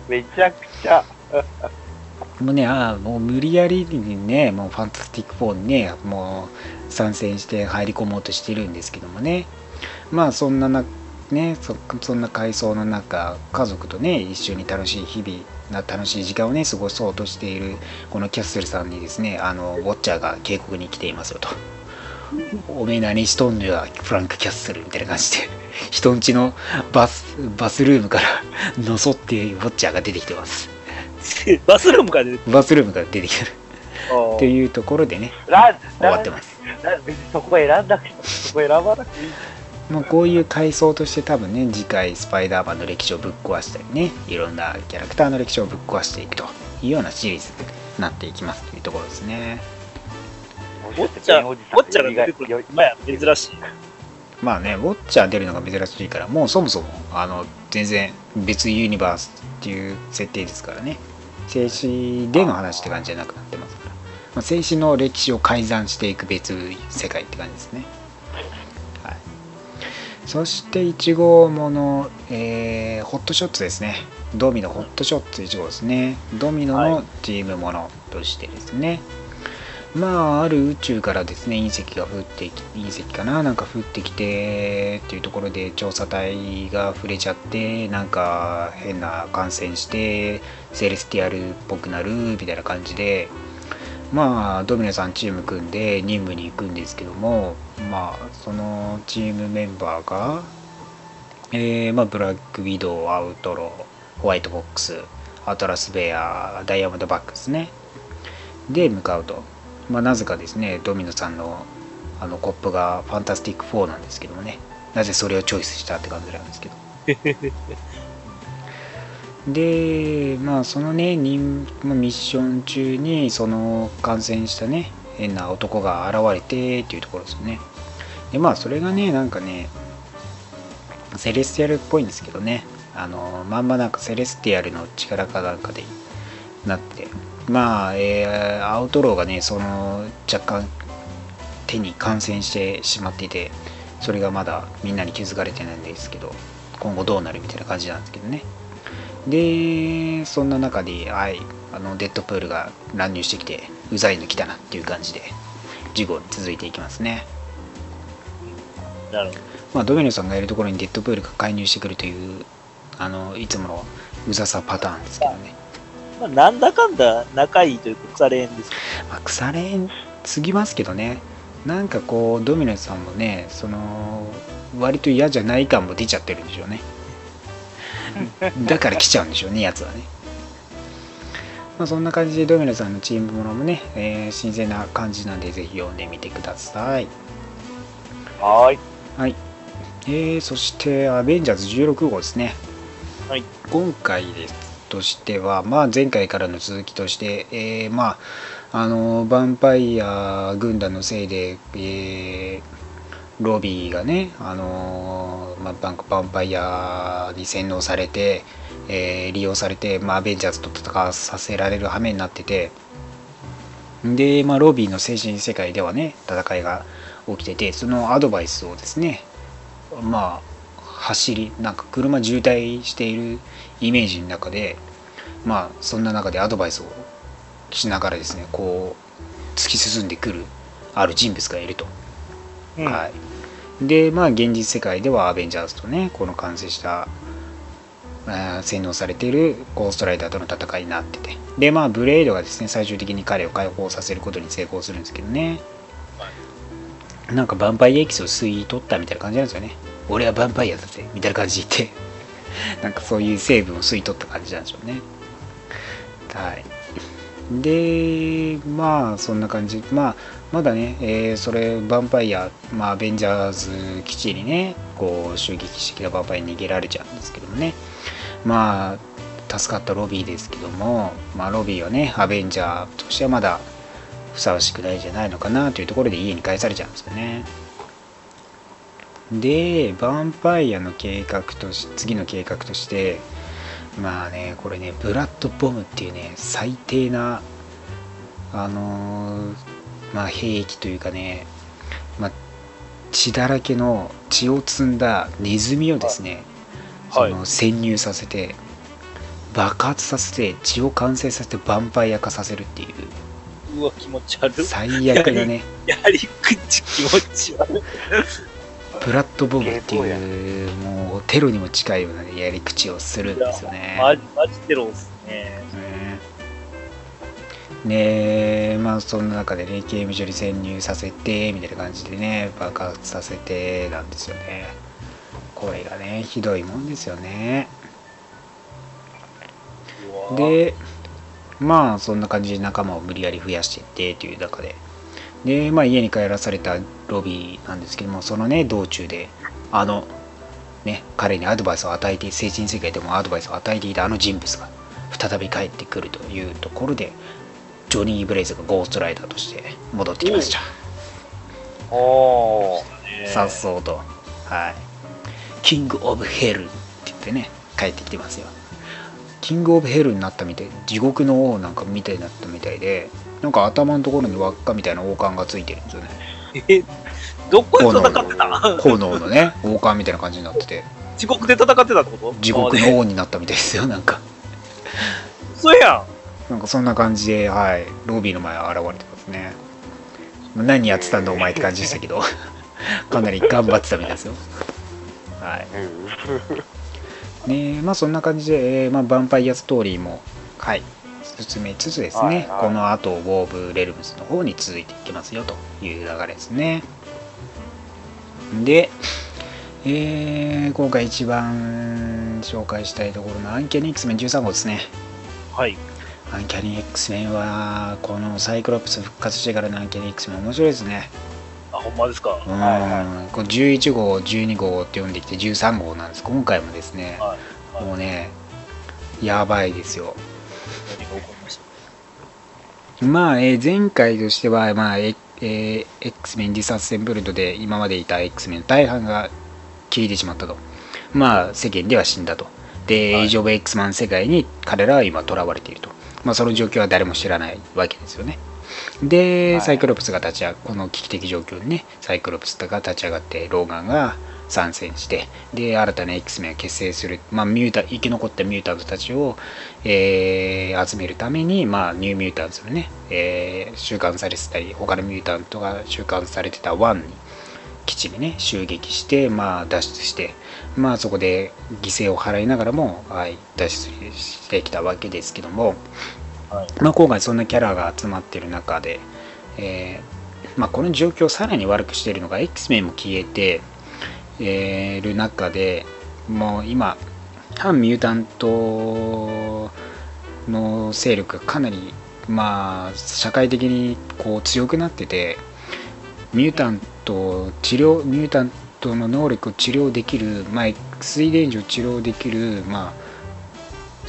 Speaker 4: めちゃくちゃ。
Speaker 3: もうねああもう無理やりにねもうファンタスティック4にねもう参戦して入り込もうとしてるんですけどもね。まあそんななねそそんな階層の中家族とね一緒に楽しい日々な楽しい時間をね過ごそうとしているこのキャッスルさんにですねあのウォッチャーが警告に来ていますよと。おめえ何しとんのよフランク・キャッスルみたいな感じで。人んちのバスバスルームから <laughs> のそってウォッチャーが出てきてます。
Speaker 2: バスルームから出てく
Speaker 3: バスルームから出てきてる
Speaker 2: る。
Speaker 3: っていうところでね
Speaker 4: ラ
Speaker 3: 終わってます
Speaker 4: そこ選んなくて、そこ選ばなくていい。
Speaker 3: もうこういう階層として多分ね次回スパイダーマンの歴史をぶっ壊したりねいろんなキャラクターの歴史をぶっ壊していくというようなシリーズになっていきますというところですね
Speaker 2: ウォッチャー、ウォッチャーが出てくる。今や珍しい。
Speaker 3: まあねウォッチャー出るのが珍しいからもうそもそもあの全然別ユニバースっていう設定ですからね静止での話って感じじゃなくなってますから、まあ、静止の歴史を改ざんしていく別世界って感じですね。はい。そして1号もの、えーホットショッツですね。ドミノホットショッツ1号ですね。ドミノのチームものとしてですね、まあある宇宙からですね隕石が降ってき隕石かななんか降ってきてっていうところで調査隊が触れちゃってなんか変な感染してセレスティアルっぽくなるみたいな感じでまあドミノさんチーム組んで任務に行くんですけどもまあそのチームメンバーがえーまあ、ブラックウィドウ、アウトロー、ホワイトボックス、アトラスベア、ダイヤモンドバックですね。で、向かうと。まあ、なぜかですね、ドミノさんのあのコップがファンタスティック4なんですけどもね。なぜそれをチョイスしたって感じなんですけど。<laughs> でまあそのね任ミッション中にその感染したね変な男が現れてっていうところですよね。でまあそれがねなんかねセレスティアルっぽいんですけどね。あのまんまなんかセレスティアルの力かなんかでなってまあ、えー、アウトローがねその若干手に感染してしまっていてそれがまだみんなに気づかれてないんですけど今後どうなるみたいな感じなんですけどね。でそんな中で、はい、あのデッドプールが乱入してきてうざいの来たなっていう感じで事故続いていきますね。
Speaker 2: なるほど。
Speaker 3: まあドミノさんがいるところにデッドプールが介入してくるというあのいつものうざさパターンですけどね、
Speaker 2: まあ、なんだかんだ仲いいというか腐れ縁ですけ
Speaker 3: まあ、腐れんすぎますけどねなんかこうドミノさんもねその割と嫌じゃない感も出ちゃってるんでしょうねだから来ちゃうんでしょうねやつはねまあ、そんな感じでドミノさんのチームものもね、えー新鮮な感じなんでぜひ読んでみてください
Speaker 4: はーい。
Speaker 3: はい。えー、そして、アベンジャーズ16号ですね。
Speaker 2: はい。
Speaker 3: 今回ですとしては、まあ、前回からの続きとして、えー、まあ、あの、ヴァンパイア軍団のせいで、えー、ロビーがね、あのまあ、バンヴァンパイアに洗脳されて、えー利用されて、まあ、アベンジャーズと戦わさせられる羽目になってて、で、まあ、ロビーの精神世界ではね、戦いが起きてて、そのアドバイスをですね、まあ、走り、なんか車渋滞しているイメージの中で、まあ、そんな中でアドバイスをしながらですね、こう、突き進んでくるある人物がいると。
Speaker 2: ど。
Speaker 3: はい。で、まあ、現実世界ではアベンジャーズとね、この完成した、洗脳されているゴーストライダーとの戦いになってて。で、まあ、ブレイドがですね、最終的に彼を解放させることに成功するんですけどね。なんか、ヴァンパイアエキスを吸い取ったみたいな感じなんですよね。俺はヴァンパイアだぜ、みたいな感じで言って、<laughs> なんかそういう成分を吸い取った感じなんでしょうね。はい。で、まあ、そんな感じ。まあ、まだね、えーそれ、ヴァンパイア、まあ、アベンジャーズ基地にね、こう、襲撃してきたヴァンパイアに逃げられちゃうんですけどもね。まあ、助かったロビーですけども、まあ、ロビーはね、アベンジャーとしてはまだふさわしくないんじゃないのかなというところで家に帰されちゃうんですよね。で、ヴァンパイアの計画とし、次の計画として、まあね、これね、ブラッドボムっていうね、最低な、あのーまあ、兵器というかね、まあ、血だらけの血を積んだネズミをですね、
Speaker 2: はい
Speaker 3: その潜入させて、爆発させて、血を完成させてヴァンパイア化させるっていう、
Speaker 2: うわ、気持ち悪い。
Speaker 3: 最悪なね、
Speaker 2: やはり口気持ち悪い。
Speaker 3: ブラッドボムっていう、もうテロにも近いようなねやり口をするんですよね。
Speaker 2: マジ、マジテロっすね。
Speaker 3: えまあそんな中でね刑務所に潜入させてみたいな感じでね爆発させてなんですよね。これがねひどいもんですよね。でまあそんな感じで仲間を無理やり増やしていってという中ででまあ家に帰らされたロビーなんですけどもそのね道中であのね彼にアドバイスを与えて精神世界でもアドバイスを与えていたあの人物が再び帰ってくるというところでジョニー・ブレイズがゴーストライダーとして戻ってきました。
Speaker 4: おー。
Speaker 2: ね
Speaker 3: さっそうと。はい。キング・オブ・ヘルって言ってね帰ってきてますよ。キング・オブ・ヘルになったみたい地獄の王なんかみたいになったみたいでなんか頭のところに輪っかみたいな王冠がついてるんですよね。
Speaker 2: え、どこで戦ってた？
Speaker 3: 炎のね王冠みたいな感じになってて。
Speaker 2: 地獄で戦ってたってこと？
Speaker 3: 地獄の王になったみたいですよなんか。
Speaker 2: 嘘やん。
Speaker 3: なんかそんな感じではい。ロビーの前現れてますね。何やってたんだお前って感じでしたけど。<laughs> かなり頑張ってたみたいですよ。はい。ねまあそんな感じで、えーまあ、ヴァンパイアストーリーもはい進めつつですね、
Speaker 4: はいはい。
Speaker 3: この後ウォーブ・レルムスの方に続いていきますよという流れですね。で、えー今回一番紹介したいところのアンキャニ X メン13号ですね。
Speaker 2: はい。
Speaker 3: アンキャニ X メンはこのサイクロプス復活してからのアンキャニ X メン面白いですね。
Speaker 2: あ、ほんまですか？
Speaker 3: うん、
Speaker 4: はいは
Speaker 3: この11号12号って呼んできて13号なんです。今回もですね、
Speaker 2: はい。はい。
Speaker 3: もうねやばいですよ
Speaker 2: ま
Speaker 3: あ、えー前回としては、まあええー X メンディスアッセンブルドで今までいた X メンの大半が消えてしまったと。まあ世間では死んだと。で、
Speaker 2: はい。
Speaker 3: エイジ・オブ・ X マン世界に彼らは今囚われていると。まあその状況は誰も知らないわけですよね。で、
Speaker 4: はい。
Speaker 3: サイクロプスが立ち上がこの危機的状況にねサイクロプスが立ち上がってローガンが参戦してで新たな X メンを結成する、まあ、ミュータ生き残ったミュータントたちを、えー集めるために、まあ、ニューミュータントのね、えー収監されてたり他のミュータントが収監されてたワンに基地にね襲撃して、まあ、脱出して、まあ、そこで犠牲を払いながらも、はい、脱出してきたわけですけども、
Speaker 2: はい。
Speaker 3: まあ、今回そんなキャラが集まってる中で、えーまあ、この状況をさらに悪くしているのが X メンも消えて、えーる中でもう今反ミュータントの勢力がかなりまあ社会的にこう強くなっててミュータント治療ミュータントの能力を治療できる、まあ、X 遺伝子を治療できる、ま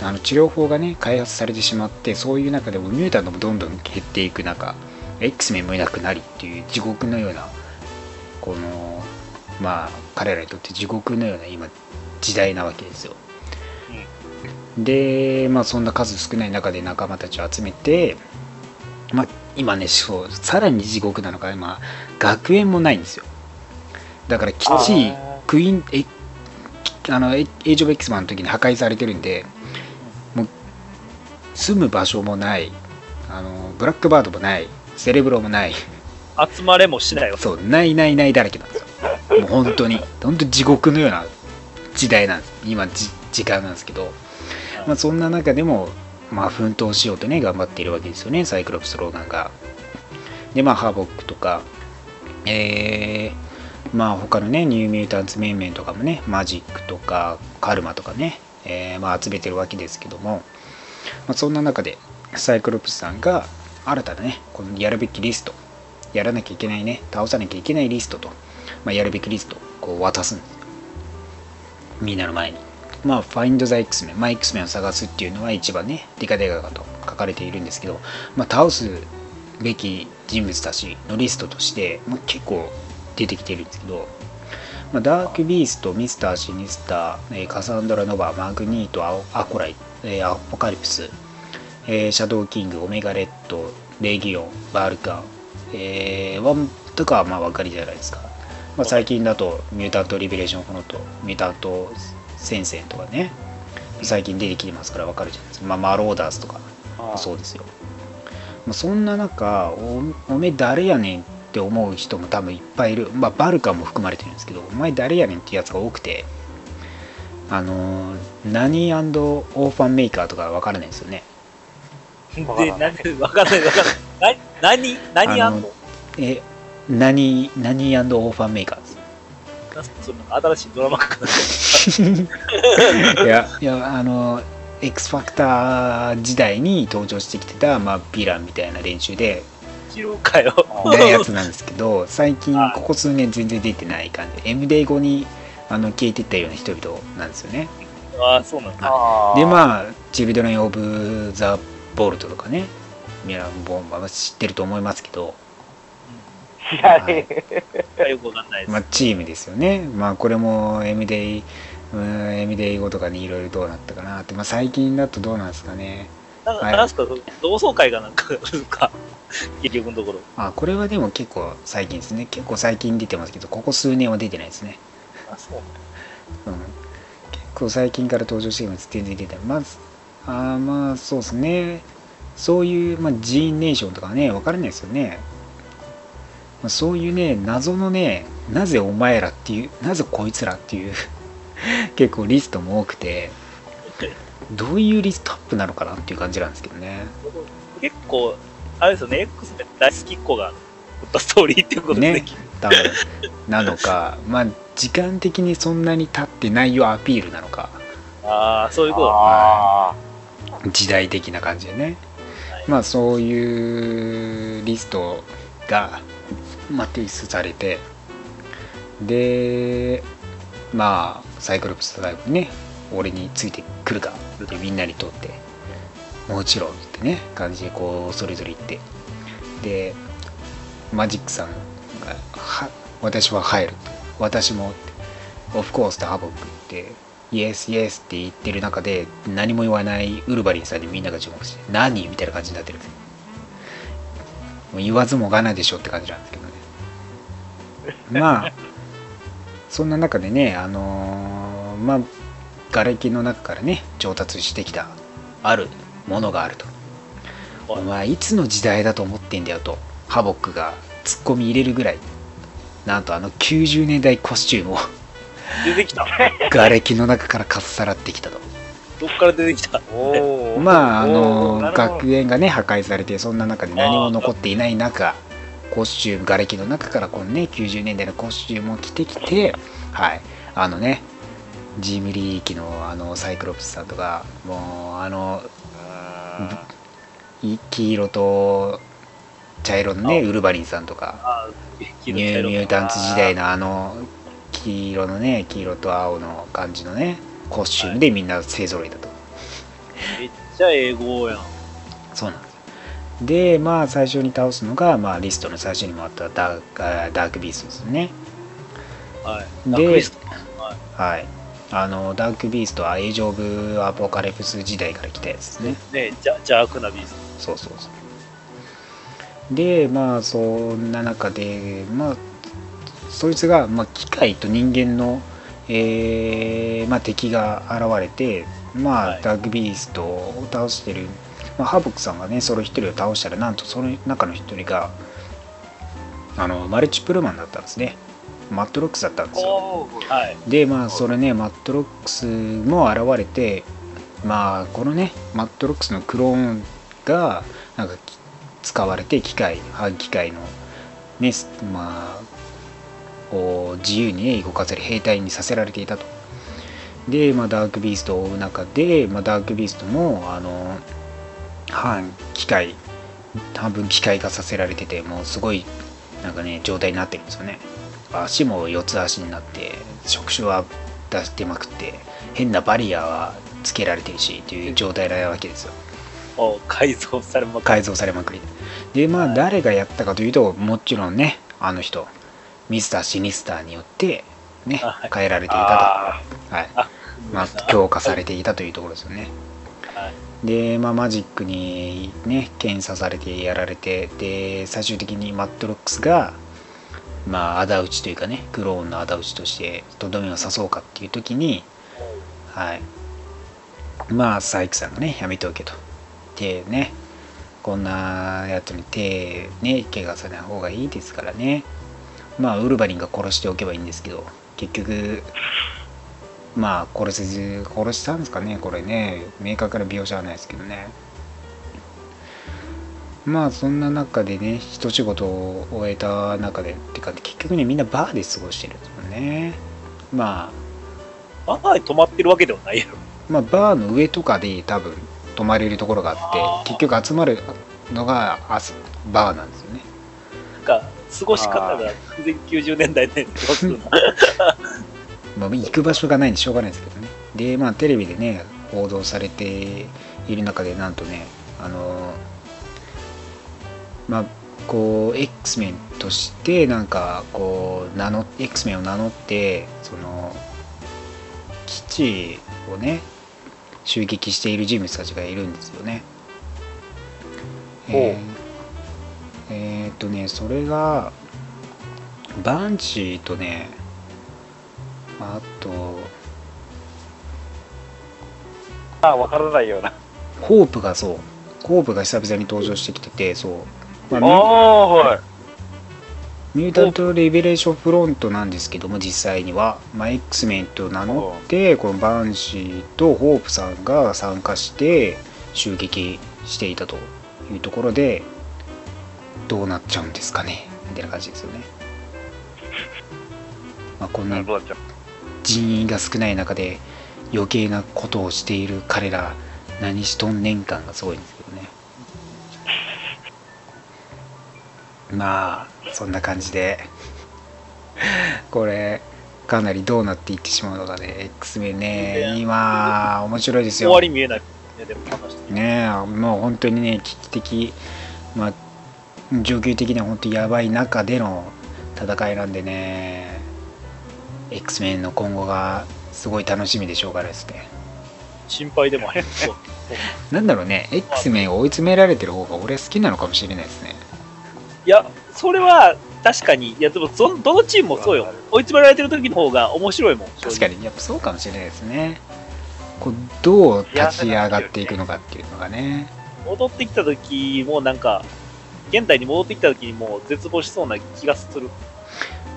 Speaker 3: あ、あの治療法がね開発されてしまってそういう中でもミュータントもどんどん減っていく中 X メンもいなくなりっていう地獄のようなこのまあ彼らにとって地獄のような今時代なわけですよ。でまあそんな数少ない中で仲間たちを集めてまあ今ねそうさらに地獄なのが今学園もないんですよ。だからきっちり
Speaker 4: あ
Speaker 3: クイーンえあのエイジ・オブ・エクスマンの時に破壊されてるんでもう住む場所もない。あのブラックバードもない。セレブロもない。
Speaker 2: た。集まれもしないわ。
Speaker 3: そうないないないだらけなんですよ。もう本当に。本当地獄のような時代なんです。今じ時間なんですけど、まあ、そんな中でもまあ奮闘しようとね頑張っているわけですよね。サイクロプス・ローガンが。でまあハーボックとか。えー、まあ他のねニューミュータンツメンメンとかもねマジックとかカルマとかね、えーまあ、集めてるわけですけども、まあ、そんな中でサイクロプスさんが新たなねこのやるべきリスト。やらなきゃいけないね。倒さなきゃいけないリストと、まあ、やるべきリストをこう渡す。んですみんなの前に。まあ、Find the X-Men、まあ、X-Men を探すっていうのは一番ね、デカデカと書かれているんですけど、まあ、倒すべき人物たちのリストとして、まあ、結構出てきてるんですけど、まあ、ダークビースト、ミスター・シニスター、えーカサンドラ・ノバ、マグニート、アオアコライ、えーアポカリプス、えーシャドウキング、オメガレッド、レギオン、バールカン、えーワンとかはまあ分かりじゃないですか。まあ、最近だと、ミュータント・リベレーション・フォノト、ミュータント・戦線とかね、最近出てきてますから分かるじゃないですか。まあ、マローダースとか
Speaker 4: あ
Speaker 3: そうですよ。まあ、そんな中お、おめえ誰やねんって思う人も多分いっぱいいる。まあ、バルカも含まれてるんですけど、お前誰やねんってやつが多くて、あのー、ナニーオーファンメーカーとか分からないですよね。
Speaker 2: で、
Speaker 4: わからない
Speaker 2: 何、わかんないわかんない。な、何、何あんの？
Speaker 3: え、ナニー、ナニーオーファンメーカーです？
Speaker 2: なんすかその新しいドラマかな。<laughs>
Speaker 3: いや、いや、あの、X ファクター時代に登場してきてた、まあ、ヴィランみたいな連中で、
Speaker 2: 知るかよ。
Speaker 3: やつなんですけど、最近
Speaker 2: はい
Speaker 3: ここ数年全然出てない感じで、M デー後にあの消えていったような人々なんですよね。
Speaker 2: ああ、そうなんだ。
Speaker 4: あ
Speaker 3: で、まあ、チルドレン・オブ・ザ・ボルトとかね、皆ボンバー知ってると思いますけど、
Speaker 2: よくわかんないです。
Speaker 3: まあ、チームですよね。まあ、これも M デイ、うん M デイ後とかにいろいろどうなったかなって、まあ、最近だとどうなんですかね。
Speaker 2: なんか、
Speaker 3: はい
Speaker 2: なんすか、同窓会がなんかあるんか。結局のところ。
Speaker 3: あ、これはでも結構最近ですね。結構最近出てますけど、ここ数年は出てないですね。
Speaker 2: あ、そう。
Speaker 3: うん、結構最近から登場しています全然出てないまずあーまあそうですねそういう、まあ、ジーンネーションとかね分からないですよね、まあ、そういうね謎のねなぜお前らっていうなぜこいつらっていう <laughs> 結構リストも多くてどういうリストアップなのかなっていう感じなんですけどね。
Speaker 2: 結構、あれですよね、X で大好きっ子が撮ったストーリーっていうことで、
Speaker 3: ね多分なのか <laughs> まあ時間的にそんなに経ってないよアピールなのか。
Speaker 2: ああ、そういうこと
Speaker 4: あ
Speaker 3: 時代的な感じでね、
Speaker 2: はい
Speaker 3: まあそういうリストがまあ、提出されてでまあサイクロプス大学ね俺についてくるかってみんなにとってもちろんってね感じでこうそれぞれ行ってでマジックさんがは私は入る私もオフコースとハボックってイエスイエスって言ってる中で何も言わないウルヴァリンさんにみんなが注目して何みたいな感じになってる。んですもう言わずもがなでしょって感じなんですけどね。まあそんな中でねあのーまあ瓦礫の中からね調達してきたあるものがあると。お前いつの時代だと思ってんだよとハボックがツッコミ入れるぐらい。なんとあの90年代コスチュームを
Speaker 2: 出てきた。
Speaker 3: 瓦礫の中からかっさらってきたと。
Speaker 2: どっから出てきた？
Speaker 3: まああ
Speaker 4: お
Speaker 3: の学園がね破壊されてそんな中で何も残っていない中コスチューム瓦礫の中からこのね90年代のコスチュームを着てきてはい。あのねジームリー機のあのサイクロプスさんとかもうあのい黄色と茶色のね
Speaker 2: あ
Speaker 3: ウルヴァリンさんとか
Speaker 2: あ
Speaker 3: ニューミュータンツ時代のあの黄色のね黄色と青の感じのねコスチュームでみんな勢ぞろいだと、
Speaker 2: めっちゃ英語やん。
Speaker 3: そうなんです。よでまあ最初に倒すのが、まあ、リストの最初にもあったダークあダークビーストですね。
Speaker 2: はい。
Speaker 3: で
Speaker 2: ダークリスト
Speaker 3: はい。あのダークビーストはエイジ・オブ・アポカリプス時代から来たやつですね。
Speaker 2: ね、じゃ邪悪なビース
Speaker 3: そうそうそう。でまあそんな中でまあそいつが、まあ、機械と人間の、えーまあ、敵が現れてまあ、
Speaker 2: はい。
Speaker 3: ダークビーストを倒してる、まあ、ハーボックさんがねその一人を倒したらなんとその中の一人があのマルチプルマンだったんですね。マットロックスだったんですよ。
Speaker 2: はい。
Speaker 3: でまあそれねマットロックスも現れてまあこのねマットロックスのクローンがなんかき使われて機械半機械のねすまあ自由にね動かせる兵隊にさせられていたと。で、まあ、ダークビーストを追う中で、まあ、ダークビーストもあの半機械半分機械化させられててもうすごいなんかね状態になってるんですよね。足も四つ足になって触手は出してまくって変なバリアはつけられてるしという状態なわけですよ。
Speaker 2: お改造されまく
Speaker 3: 改造されまくり。でまあ
Speaker 2: はい
Speaker 3: 誰がやったかというともちろんねあの人ミスターシニスターによってね
Speaker 2: はい。
Speaker 3: 変えられていた
Speaker 4: あ
Speaker 3: とはい。
Speaker 2: あ
Speaker 3: まあ強化されていたというところですよね。
Speaker 2: はい。
Speaker 3: で、まあ、マジックにね検査されてやられてで最終的にマットロックスがまあ仇討ちというかねクローンの仇討ちとしてとどめを刺そうかっていう時にはい。まあサイクさんがねやめておけと。手ねこんなやつに手ね怪我さない方がいいですからねまあウルヴァリンが殺しておけばいいんですけど結局まあ殺せず殺したんですかねこれね。明確な描写はないですけどね。まあそんな中でね一仕事を終えた中でってか結局ねみんなバーで過ごしてるんですよね。まあ
Speaker 2: バーに泊まってるわけではないやろ。
Speaker 3: まあバーの上とかで多分泊まれるところがあって結局集まるのがバーなんですよね。
Speaker 2: なんか、過ごし方が全然90年代で、どうするの
Speaker 3: まあ、行く場所がないんでしょうがないですけどね。でまあテレビでね報道されている中でなんとねあのまあこう X メンとしてなんかこう名乗 X メンを名乗ってその基地をね襲撃している人物たちがいるんですよね。えーえーっとねそれがバンチーとねあと
Speaker 4: あ、わからないような。
Speaker 3: ホープがそうホープが久々に登場してきててそう、まあ
Speaker 4: ああ、はい。
Speaker 3: ミュータント・リベレーション・フロントなんですけども実際には、まあ、X メンと名乗ってこのバンシーとホープさんが参加して襲撃していたというところでどうなっちゃうんですかね？みたいな感じですよね、まあ、こんな人員が少ない中で余計なことをしている彼ら何しとん年間がすごいんですけどね。まあそんな感じでこれかなりどうなっていってしまうのかね。X メンね今面白いですよ。
Speaker 2: 終わり見えない。ね、でも話して。
Speaker 3: ねえもう本当にね危機的。まあ状況的には本当やばい中での戦いなん。でね X メンの今後がすごい楽しみでしょうからですね
Speaker 2: 心配でもある。そう
Speaker 3: なん。だろうね X メンを追い詰められてる方が俺好きなのかもしれないですね
Speaker 2: いや、それは確かに、いや、でもそどのチームもそうよ。追い詰められてる時の方が面白いもん。
Speaker 3: 確かにやっぱそうかもしれないですねこうどう立ち上がっていくのかっていうのがね
Speaker 2: 戻ってきた時もなん。か、現代に戻ってきた時にもう絶望しそうな気がする。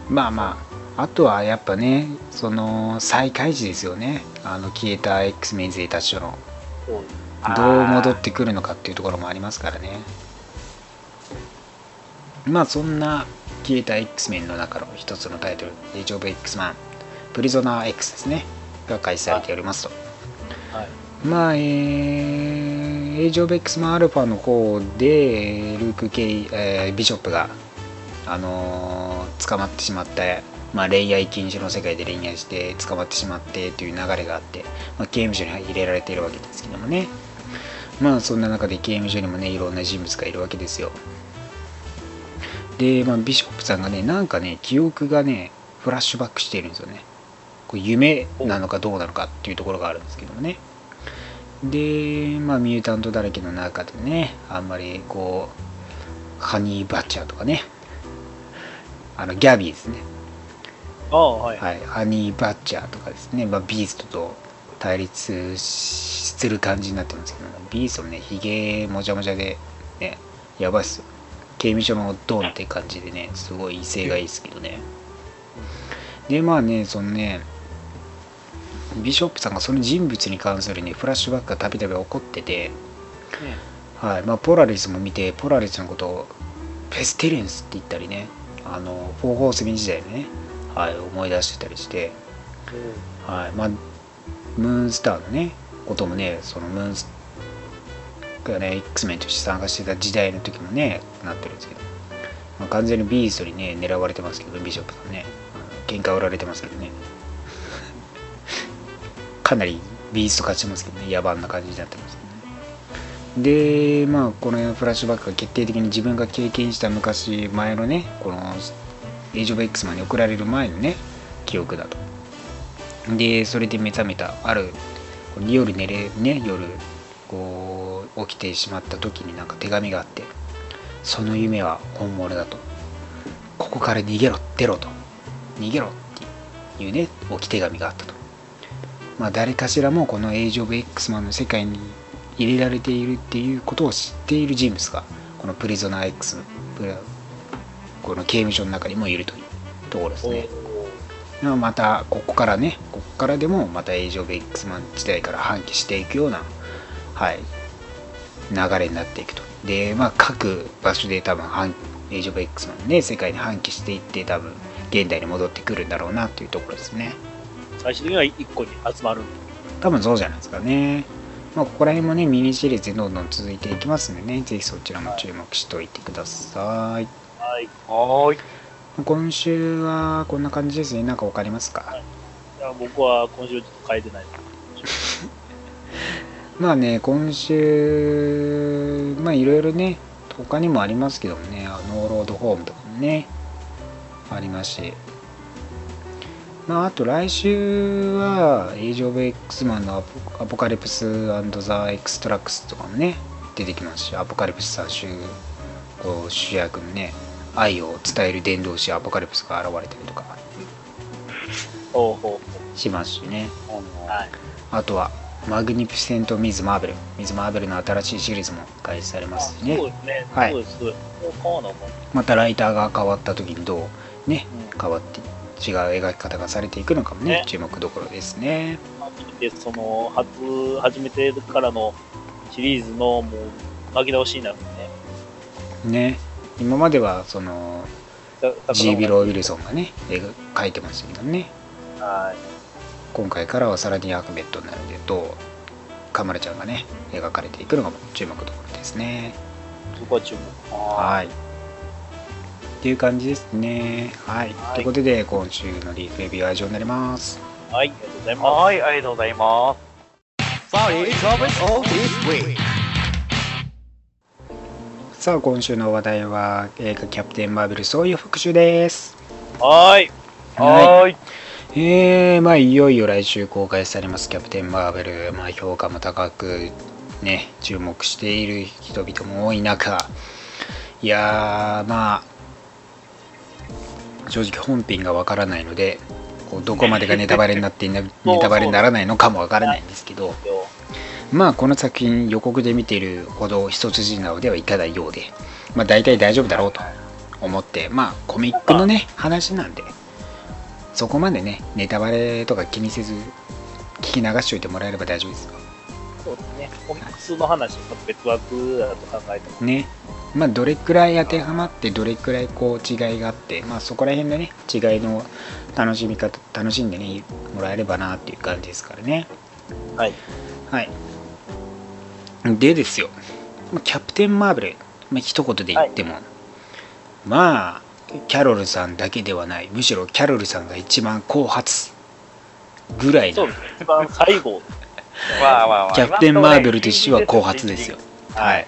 Speaker 3: まあまああとはやっぱねその再開時ですよね。あの消えた X メン勢たちとの。どう戻ってくるのかっていうところもありますからね。まあそんな消えた X メンの中の一つのタイトル「Age of X マン」プリゾナー X ですね。が開催されておりますと。
Speaker 2: はい。
Speaker 3: まあえー、Age of X マンアルファの方でルーク・ケイ、えービショップがあのー捕まってしまったまあ、恋愛禁止の世界で恋愛して捕まってしまってという流れがあって、まあ、刑務所に入れられているわけですけどもね。まあそんな中で刑務所にもねいろんな人物がいるわけですよ。で、まあ、ビショップさんがねなんかね記憶がねフラッシュバックしているんですよね。これ夢なのかどうなのかっていうところがあるんですけどもね。でまあミュータントだらけの中でねあんまりこうハニーバッチャーとかねあのギャビーですね
Speaker 2: ああ、はい。
Speaker 3: はい、ハニーバッチャーとかですね、まあ、ビーストと対立する感じになってますけど、ビーストもね、ひげもじゃもじゃで、ね、やばいっすよ。刑務所のドンって感じでね、すごい威勢がいいですけどね。で、まあね、そのね、ビショップさんがその人物に関するね、フラッシュバックがたびたび起こってて、はい、まあ、ポラリスも見て、ポラリスのことをペステレンスって言ったりね、あの、フォーホースミン時代のね、はい、思い出してたりして、はい、まあ、ムーンスターのね、こともね、そのムーンスがね、X メンとして参加してた時代の時もね、なってるんですけど、まあ、完全にビーストにね、狙われてますけど、ビショップさんね、喧嘩売られてますけどね、かなりビースト勝ちますけどね、野蛮な感じになってますね。で、まあ、このフラッシュバックが決定的に自分が経験した昔前のね、このエイジ・オブ・エックスマンに送られる前のね記憶だと。でそれで目覚めたある夜寝れね夜こう起きてしまった時になんか手紙があってその夢は本物だと。ここから逃げろ出ろと。逃げろっていうね置き手紙があったと。まあ誰かしらもこのエイジ・オブ・エックスマンの世界に入れられているっていうことを知っている人物がこのプリゾナー X プラこの刑務所の中にもいるというところですね。またここからね、ここからでもまたエイジ・オブ・エックスマン時代から反帰していくような、はい、流れになっていくと。で、まあ各場所で多分反エイジ・オブ・エックスマンね、世界に反帰していって多分現代に戻ってくるんだろうなというところですね。
Speaker 2: 最終的には一個に集まる。
Speaker 3: 多分そうじゃないですかね。まあ、ここら辺もね、ミニシリーズでどんどん続いていきますんでね、ぜひそちらも注目しておいてください。
Speaker 2: はい。
Speaker 4: はーい。
Speaker 3: 今週はこんな感じですね。なんかわかりますか？
Speaker 2: いや僕は今週ちょっと買えてない。<laughs>
Speaker 3: まあね、今週、まあいろいろね、他にもありますけどもね、あ、ノーロードホームとかもね、ありますし、まああと来週は、エイジ・オブ・エックスマンのアポアポカリプスザ・エクストラクツとかもね、出てきますし、アポカリプス3週、こう主役のね、愛を伝える伝道師アポカリプスが現れたりとかしますしね。
Speaker 2: う。はい。
Speaker 3: あとは、マグニフィセント・ミズ・マーベル。ミズ・マーベルの新しいシリーズも開始されますしねまたライターが変わった時にどうね、
Speaker 2: うん
Speaker 3: 変わって違う描き方がされていくのかもね、
Speaker 2: ね
Speaker 3: 注目どころですね。
Speaker 2: で、その、初、始めてからのシリーズの、もう、巻き直しになるんでね。
Speaker 3: ね。今までは、その、
Speaker 2: た
Speaker 3: ジービロー・ウィルソンがね、描いてましたけどね。
Speaker 2: はい。
Speaker 3: 今回からはサラディ・アクベットになるので、どう、カマラちゃんがね、描かれていくのかも注目どころですね。
Speaker 2: そこは注目。
Speaker 3: はい。っていう感じですね。はい。
Speaker 2: はい
Speaker 3: ということで、今週のリーフレビューは以上になります。
Speaker 2: はい、ありがとうございま
Speaker 4: はい、ありがとうございます。
Speaker 1: Sorry, topics all this week.
Speaker 3: さあ、今週の話題は映画キャプテンマーベルそういう復習です。
Speaker 2: す。はーい。
Speaker 4: はーい。
Speaker 3: えー、まあいよいよ来週公開されますキャプテンマーベル、まあ評価も高くね、注目している人々も多い中、いやー、まあ、正直本編がわからないので、こうどこまでがネタバレになってネ <laughs> ネタバレにならないのかもわからないんですけど、まあこの作品予告で見ているほど一筋縄ではいかないようで、まあ大体大丈夫だろうと思って、まあコミックのね、話なんで、そこまでね、ネタバレとか気にせず、聞き流しておいてもらえれば大丈夫ですよ。
Speaker 2: そうですね。コミックスの話と別枠だと考えても。
Speaker 3: ね。まあどれくらい当てはまって、どれくらいこう違いがあって、まあそこら辺のね、違いの楽しみ方、楽しんでね、もらえればなっていう感じですからね。
Speaker 2: はい。
Speaker 3: はい。でですよ、まあキャプテン・マーベル、まあ、一言で言っても、まあ、キャロルさんだけではない、むしろキャロルさんが一番後発ぐらいの
Speaker 2: そうですね。一番最後。
Speaker 3: キャプテン・マーベルとしては後発ですよ。は
Speaker 2: はいい。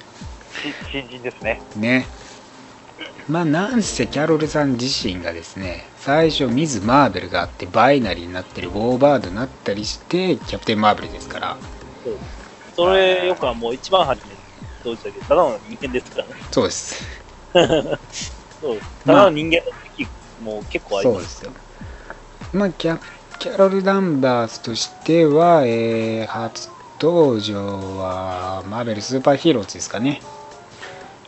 Speaker 4: 新人。ですね。
Speaker 3: ね。まあ、なんせキャロルさん自身がですね、最初、ミズ・マーベルがあって、バイナリーになってる、ウォーバードになったりして、キャプテン・マーベルですから、
Speaker 2: それよくはもう一番初めにどうしたけど、ただの人間ですからね。
Speaker 3: そうです。<laughs>
Speaker 2: そう。ただの人間の時もう結構ありま。
Speaker 3: そうですすよ。まあ、キャキャロル・ダンバースとしては、えー初登場は、マーベル・スーパーヒーローズですかね。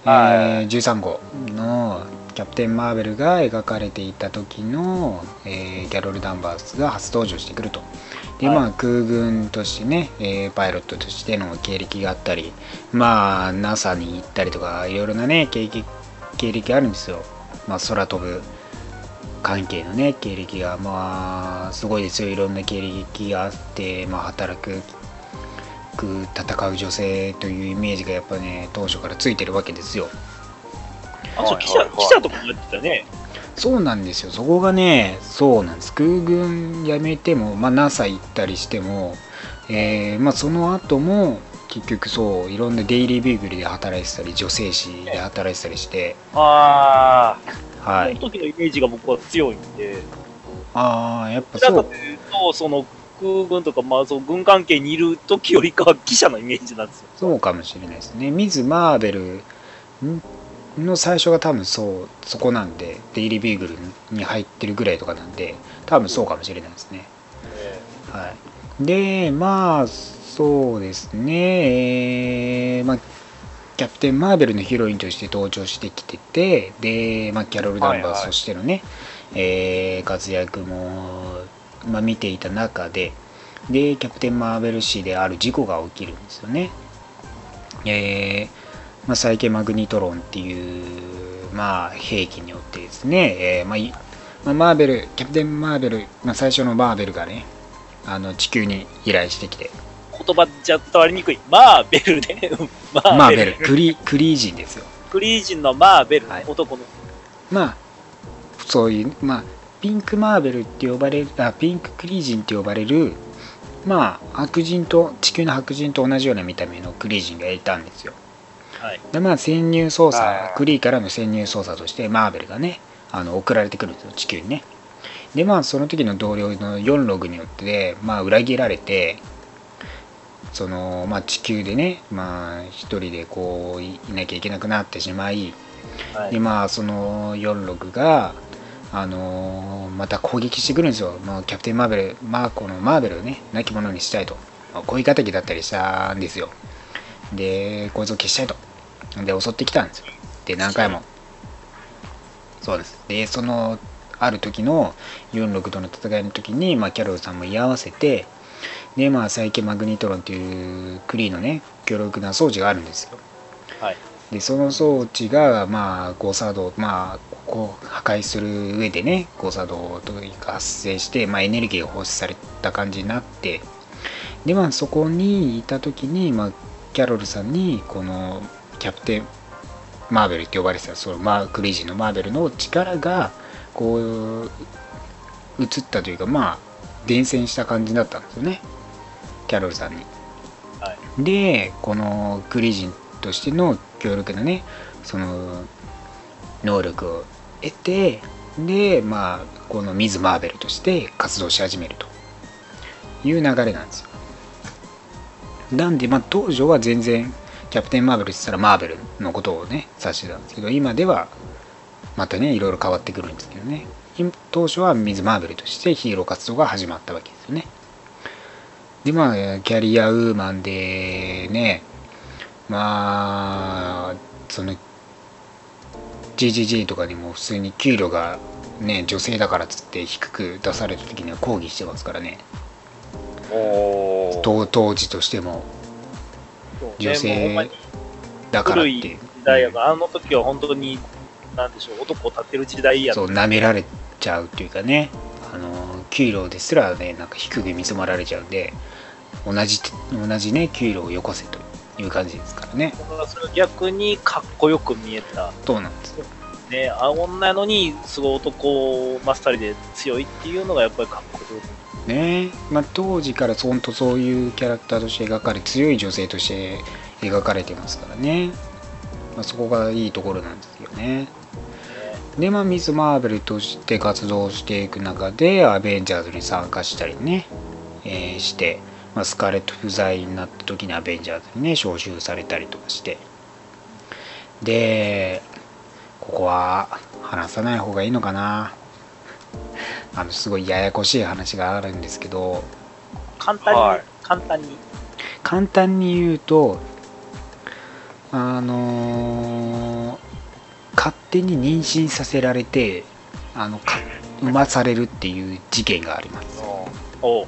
Speaker 4: はい
Speaker 3: えー13号のキャプテン・マーベルが描かれていた時の、えーキャロル・ダンバースが初登場してくると。で、
Speaker 2: はい
Speaker 3: まあ、空軍としてね、えーパイロットとしての経歴があったり、まあ、NASA に行ったりとか、いろいろなね、経歴経歴あるんですよ。まあ、空飛ぶ関係のね経歴がまあすごいですよ。いろんな経歴があって、まあ、働くく戦う女性というイメージがやっぱね当初からついてるわけですよ。
Speaker 2: あ、そう、記者、記者とかもやってたね。
Speaker 3: そうなんですよ。そこがねそうなんです。空軍辞めても、まあ、NASA 行ったりしても、えーまあ、その後も結局そういろんなデイリービーグルで働いてたり女性誌で働いてたりして。
Speaker 4: あ
Speaker 3: はい。
Speaker 2: その時のイメージが僕は強いんで、
Speaker 3: ああやっぱそう。
Speaker 2: かというと、その空軍とか、まあ、その軍関係にいる時よりかは記者のイメージなんですよ。
Speaker 3: そうかもしれないですね。ミズ・マーベルの最初が多分そうそこなんで、デイリー・ビーグルに入ってるぐらいとかなんで、多分そうかもしれないですね。はい、で、まあ、そうですね、えーまあ、キャプテン・マーベルのヒロインとして登場してきてて、で、まあ、キャロル・ダンバースとしてのね、えー活躍も、まあ、見ていた中で、で、キャプテン・マーベル誌である事故が起きるんですよね。えーまあ、サイケマグニトロンっていう、まあ、兵器によってですね、えーまあいまあ、マーベル、キャプテン・マーベル、まあ、最初のマーベルがね、あの地球に飛来してきて、
Speaker 2: 言葉じゃ伝わりにくい。マーベルで、マ
Speaker 3: マーベル、クリクリージンですよ。
Speaker 2: クリージンのマーベル、
Speaker 3: はい
Speaker 2: 男の。
Speaker 3: まあ、そういう、まあ、ピンクマーベルって呼ばれる、あピンククリージンって呼ばれる、まあ、白人と、地球の白人と同じような見た目のクリージンがいたんですよ。
Speaker 2: はい。
Speaker 3: でまあ潜入捜査
Speaker 4: はい
Speaker 3: クリーからの潜入捜査としてマーベルがねあの送られてくるんですよ地球にねでまあその時の同僚の4ログによってまあ裏切られてそのまあ地球でねまあ一人でこういいなきゃいけなくなってしまいで
Speaker 2: はい。
Speaker 3: まあその4ログがあのまた攻撃してくるんですよ、まあ、キャプテン・マーベル、まあ、このマーベルをね亡き者にしたいと、まあ、恋敵だったりしたんですよ。でこいつを消したいと。で襲ってきたんですよ。で何回も。そうです。でそのある時の46との戦いの時に、まあ、キャロルさんも居合わせてでまあサイケマグニトロンっていうクリーのね強力な装置があるんですよ
Speaker 2: はい。
Speaker 3: でその装置がまあ誤作動まあここを破壊する上でね誤作動というか発生して、まあ、エネルギーが放出された感じになってでまあそこにいた時に、まあ、キャロルさんにこのキャプテンマーベルって呼ばれてたそのマークレイジーのマーベルの力がこう移ったというかまあ伝染した感じだったんですよねキャロルさんに。
Speaker 2: はい。
Speaker 3: でこのクリジンとしての強力なねその能力を得てでまあこのミズ・マーベルとして活動し始めると。いう流れなんですよ。なんでまあ当初は全然キャプテン・マーベルって言ったらマーベルのことをね指してたんですけど今ではまたねいろいろ変わってくるんですけどね。今当初はミズ・マーベルとしてヒーロー活動が始まったわけですよねでまあキャリアウーマンでねまあその GGG とかにも普通に給料がね女性だからっつって低く出された時には抗議してますからね。当当時としても。女性
Speaker 2: に
Speaker 3: だからって。
Speaker 2: 代やから、あの時は本当に、なんでしょう、男を立てる時代や
Speaker 3: そう舐められちゃうっていうかね。あの給料ですらねなんか低く見積もられちゃうんで同じ同じね給料をよこせという感じですからね。
Speaker 2: 逆にかっこよく見えた。
Speaker 3: そうなんですよ。
Speaker 2: ね、あ女やのに、すごい男まっさりで強いっていうのがやっぱりかっこよく。
Speaker 3: ね。まあ、当時からほんとそういうキャラクターとして描かれ強い女性として描かれてますからね、まあ、そこがいいところなんですよね。でまあミス・マーベルとして活動していく中でアベンジャーズに参加したりね、えーして、まあ、スカーレット不在になった時にアベンジャーズにね招集されたりとかして。でここは話さない方がいいのかな。あのすごいややこしい話があるんですけど。
Speaker 2: 簡単に、
Speaker 4: はい。
Speaker 2: 簡単に。
Speaker 3: 簡単に言うとあのー勝手に妊娠させられてあのか産まされるっていう事件があります。
Speaker 2: おう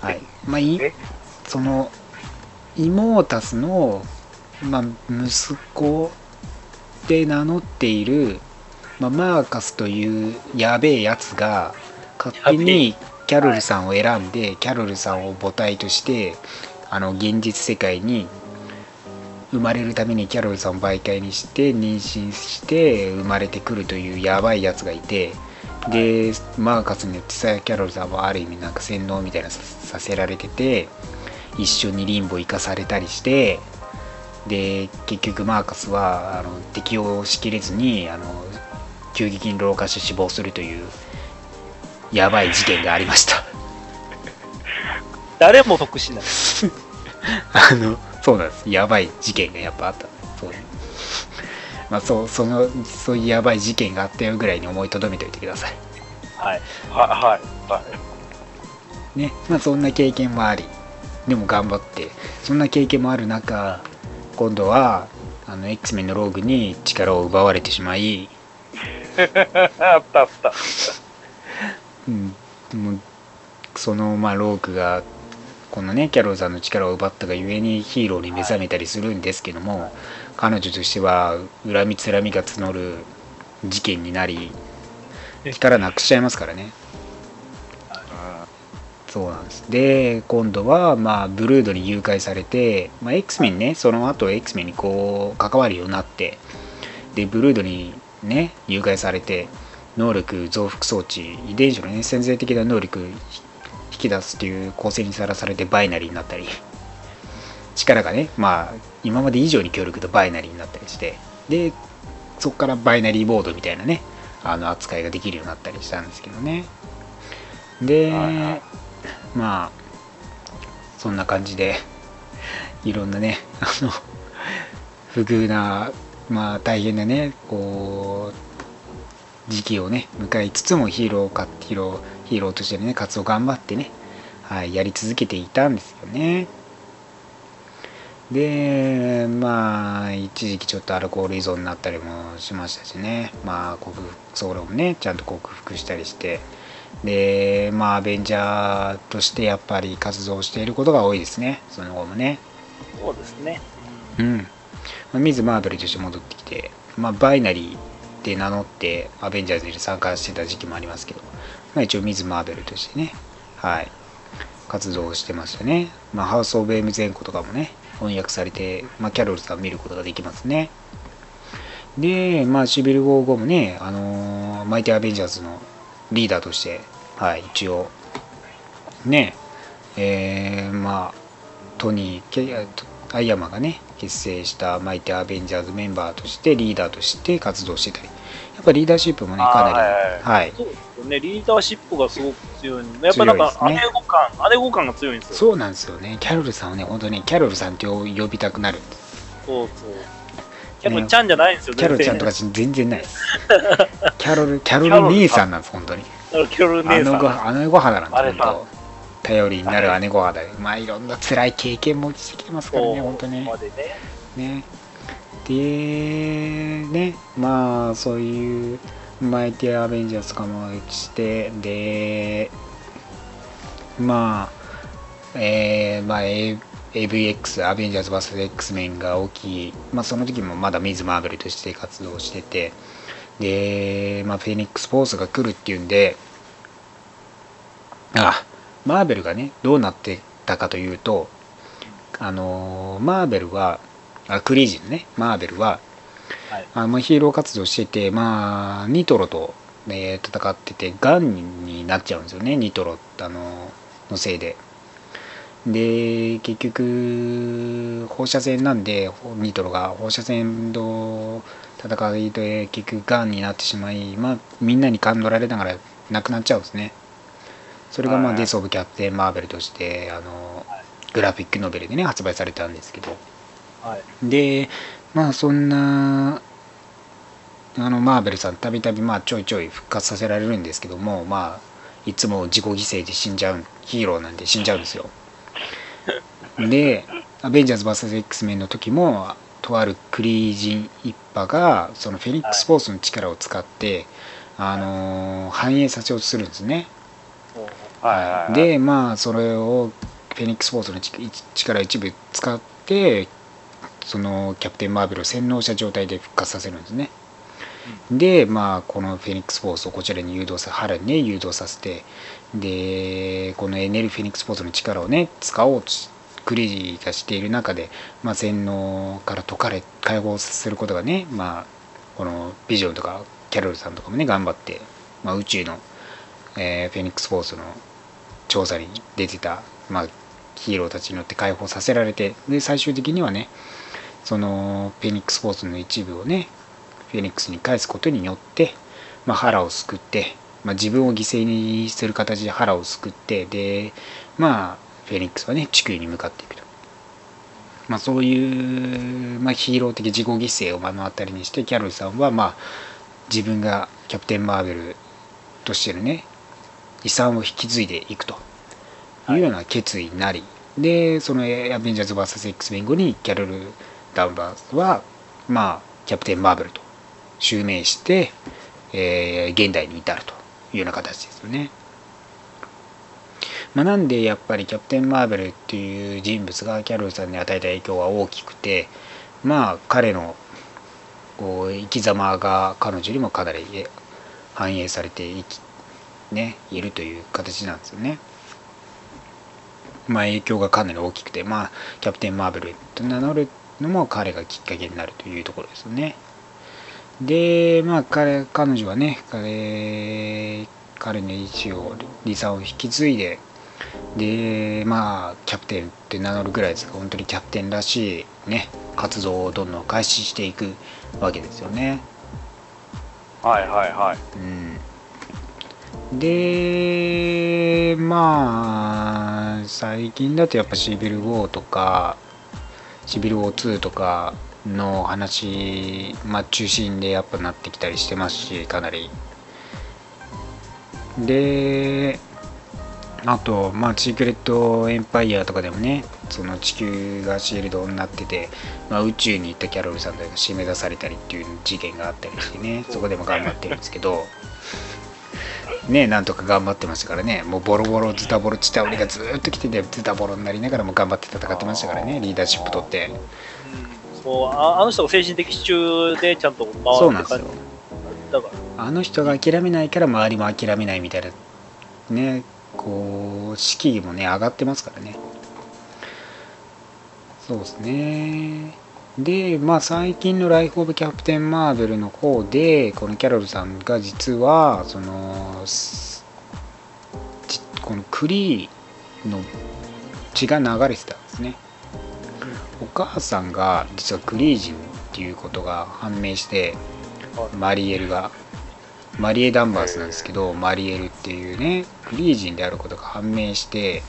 Speaker 3: はい。まあ、い
Speaker 4: え？
Speaker 3: そのイモータスの、まあ、息子で名乗っている、まあ、マーカスというやべえやつが勝手にキャロルさんを選んでキャロルさんを母体としてあの現実世界に生まれるためにキャロルさんを媒介にして妊娠して生まれてくるというやばいやつがいてでマーカスによってさキャロルさんはある意味なんか洗脳みたいなささせられてて一緒にリンボ生かされたりしてで結局マーカスはあの適応しきれずにあの急激に老化して死亡するというやばい事件がありました。<laughs>
Speaker 2: 誰も得しない。<laughs>
Speaker 3: あのそうなんです。やばい事件がやっぱあった。そうまあそうそのそういうやばい事件があったよぐらいに思いとどめておいてください。
Speaker 2: はい。
Speaker 4: はいはい。はい。
Speaker 3: ね。まあそんな経験もありでも頑張ってそんな経験もある中今度はあの X メンのローグに力を奪われてしまい、
Speaker 4: あったあった。<laughs>
Speaker 3: うん、でもそのまあローグがこのねキャロルさんの力を奪ったがゆえにヒーローに目覚めたりするんですけども、彼女としては恨みつらみが募る事件になり力なくしちゃいますからね。そうなんです。で今度はまあブルードに誘拐されて、まあ、X メンねその後 X メンにこう関わるようになってでブルードにね誘拐されて能力増幅装置遺伝子のね潜在的な能力引き出すっていう構成にさらされてバイナリーになったり力がねまあ今まで以上に強力とバイナリーになったりしてでそこからバイナリーボードみたいなねあの扱いができるようになったりしたんですけどね。で、まあそんな感じでいろんなねあの不遇なまあ大変なねこう時期をね迎えつつもヒーローかヒーローヒーローとしてのね活動頑張ってね、はい、やり続けていたんですよねでまあ一時期ちょっとアルコール依存になったりもしましたしね。まあ克服それもねちゃんと克服したりして。でまあアベンジャーとしてやっぱり活動していることが多いですね。その後もね。
Speaker 2: そうですね。
Speaker 3: うん、まあ、ミズ・マーベルとして戻ってきて、まあ、バイナリーで名乗ってアベンジャーズに参加してた時期もありますけど、まあ、一応ミズ・マーベルとしてね。はい。活動してましたね、まあ、ハウス・オブ・エム前後とかもね翻訳されて、まあ、キャロルさん見ることができますね。で、まあ、シビル・ウォー後もね、あのーマイティ・アベンジャーズのリーダーとして、はい、一応、ね、えーまあ、トニー、アイアマがね、結成したマイティ・アベンジャーズメンバーとして、リーダーとして活動してたり、やっぱリーダーシップもね、かなり、
Speaker 4: はい
Speaker 2: そうですよね、リーダーシップがすごく強いやっぱなんか、姉御感、姉御感が強いんですよ。
Speaker 3: そうなんですよね、キャロルさんはね、本当にキャロルさんって呼びたくなるんです。
Speaker 2: そうそう。キャロルちゃんじゃないんですよ、
Speaker 3: キャロルちゃんとか全然ないです。<laughs> キャロル、キャロル兄さんなんです、本当に。
Speaker 2: キャロル姉さん。
Speaker 3: あのご、姉御肌なんです、本当。頼りになる姉御肌で、まあいろんな辛い経験もしてきてますからね、本当ね
Speaker 2: ね。
Speaker 3: で、ね、まあそういうマイティアベンジャーズとかもして、で、まあ、えー、まあ、AVX、アベンジャーズ VS. X メンが大きい、まあその時もまだミズ・マーベルとして活動してて、で、まあフェニックス・フォースが来るっていうんで、あ、マーベルがね、どうなってたかというと、あのマーベルは、あクレイジーのね、マーベルは、
Speaker 2: はい。
Speaker 3: あのヒーロー活動してて、まあ、ニトロと、ね、戦ってて、ガンになっちゃうんですよね、ニトロあののせいで。で、結局、放射線なんで、ニトロが。放射線と戦いで結局ガンになってしまい、まあ、みんなに勘取られながら亡くなっちゃうんですね。それが、まあ、
Speaker 4: はい。
Speaker 3: デス・オブ・キャプテン・マーベルとして、あの、グラフィックノベルでね、発売されたんですけど、
Speaker 2: はい。
Speaker 3: でまあそんなあのマーベルさんたびたびまあちょいちょい復活させられるんですけどもまあいつも自己犠牲で死んじゃうヒーローなんで死んじゃうんですよ <laughs> でアベンジャーズ VSX メンの時もとあるクリージン一派がそのフェニックス・フォースの力を使って、あのー反映させようとするんですね
Speaker 4: はい。
Speaker 3: でまあそれをフェニックス・フォースのち力を一部使ってそのキャプテン・マーベルを洗脳した状態で復活させるんですね、でまあこのフェニックス・フォースをこちらに誘導さ腹にね誘導させてでこのエネルフェニックス・フォースの力をね使おうとしクレイジーがしている中で、まあ、洗脳から解かれ解放させることがねまあこのビジョンとかキャロルさんとかもね頑張って、まあ、宇宙の、えーフェニックス・フォースの調査に出てた、まあ、ヒーローたちによって解放させられてで最終的にはねそのフェニックス・フォースの一部をねフェニックスに返すことによって、まあ、腹を救って、まあ、自分を犠牲にする形で腹を救ってでまあフェニックスはね地球に向かっていくと、まあ、そういう、まあ、ヒーロー的自己犠牲を目の当たりにしてキャロルさんはまあ自分がキャプテン・マーベルとしてのね遺産を引き継いでいくと。い。うような決意になり、でそのアベンジャーズ VSX 弁護にキャロル・ダンバーはまあキャプテン・マーベルと襲名して、えー現代に至るというような形ですよね。まあ、なんでやっぱりキャプテン・マーベルっていう人物がキャロルさんに与えた影響は大きくてまあ彼のこう生き様が彼女にもかなり反映されていきねいるという形なんですよね。まあ影響がかなり大きくてまあキャプテン・マーベルと名乗るのも彼がきっかけになるというところですよね。でまあ彼彼女はね彼彼の意思をリサを引き継いででまあキャプテンって名乗るぐらいですが本当にキャプテンらしいね活動をどんどん開始していくわけですよね。
Speaker 4: はいはいはい。
Speaker 3: うん、でまあ最近だとやっぱシビル・ウォーとかシビル・ウォー2とかの話、まあ、中心でやっぱなってきたりしてますしかなり。であとまあシークレット・エンパイアとかでもねその地球がシールドになってて、まあ、宇宙に行ったキャロルさんとか締め出されたりっていう事件があったりしてねそこでも頑張ってるんですけど。ねなんとか頑張ってましたからね。もうボロボロズタボロチタオリがずーっと来ててズタボロになりながらも頑張って戦ってましたからね。リーダーシップ取って。
Speaker 2: そうああの人が精神的支柱でちゃんと回
Speaker 3: そうなんですよ。
Speaker 2: だから。
Speaker 3: あの人が諦めないから周りも諦めないみたいなねこう士気もね上がってますからね。そうですねでまあ最近の「ライフ・オブ・キャプテン・マーベル」の方でこのキャロルさんが実はそのこのクリーの血が流れてたんですねお母さんが実はクリー人っていうことが判明してマリエルがマリエ・ダンバースなんですけどマリエルっていうねクリー人であることが判明して。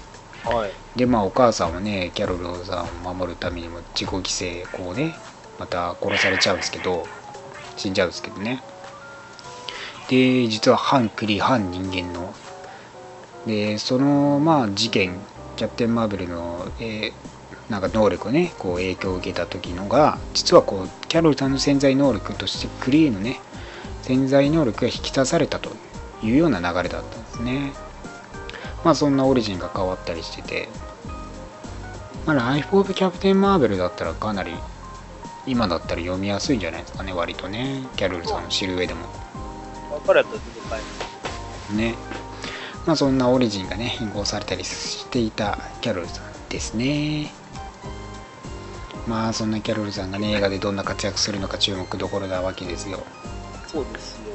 Speaker 3: でまあお母さんはねキャロルさんを守るためにも自己犠牲こうねまた殺されちゃうんですけど死んじゃうんですけどね。で実は反クリ反人間のでそのまあ事件キャプテン・マーベルの、えーなんか能力をねこう影響を受けた時のが実はこうキャロルさんの潜在能力としてクリーのね潜在能力が引き出されたというような流れだったんですね。まあそんなオリジンが変わったりしてて。まあライフ・オブ・キャプテン・マーベルだったらかなり今だったら読みやすいんじゃないですかね割とね。キャロルさんを知る上でも。
Speaker 2: 分かるやったらすぐ買え
Speaker 3: ね。まあそんなオリジンがね変更されたりしていたキャロルさんですね。まあそんなキャロルさんがね映画でどんな活躍するのか注目どころなわけですよ。
Speaker 2: そうですよ。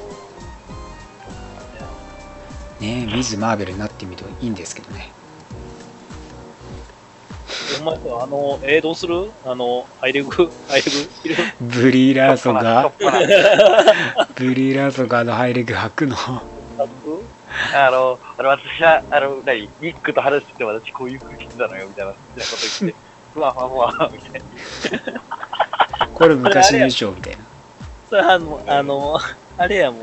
Speaker 3: ねミズ・マーベルになってみるといいんですけどね
Speaker 2: お前さ、あの、えー、どうする？あの、ハイレグ、ハイレグ？
Speaker 3: ブリーラーソンがブリーラーソンがあのハイレグ履くの
Speaker 4: あの、あの私は、あの、何、ニックと話してて私こういう空気してたのよ、みたいな、みたいなこと言って、ふわふわふわ、みたいな。
Speaker 3: これ昔の衣装みたいな
Speaker 2: それあの、あの、あれやもん。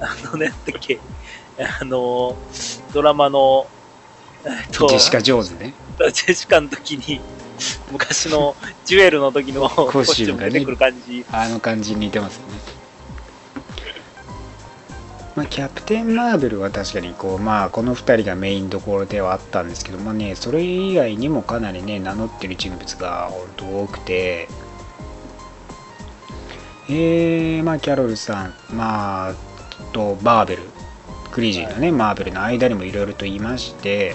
Speaker 2: あのね、だっけ、<laughs> あの、ドラマの、えっと、
Speaker 3: ジェシカ・ジョーズね
Speaker 2: ジェシカの時に、昔のジュエルの時のコスチューム
Speaker 3: がね
Speaker 2: 出てくる感じ。
Speaker 3: あの感じに似てますよね。まあ、キャプテン・マーベルは確かにこう、まあ、この2人がメインどころではあったんですけど、まあね、それ以外にもかなりね名乗ってる人物が本当多くて、えー、まあキャロルさん、まあ、とバーベルクリージーのね、マーベルの間にもいろいろといまして、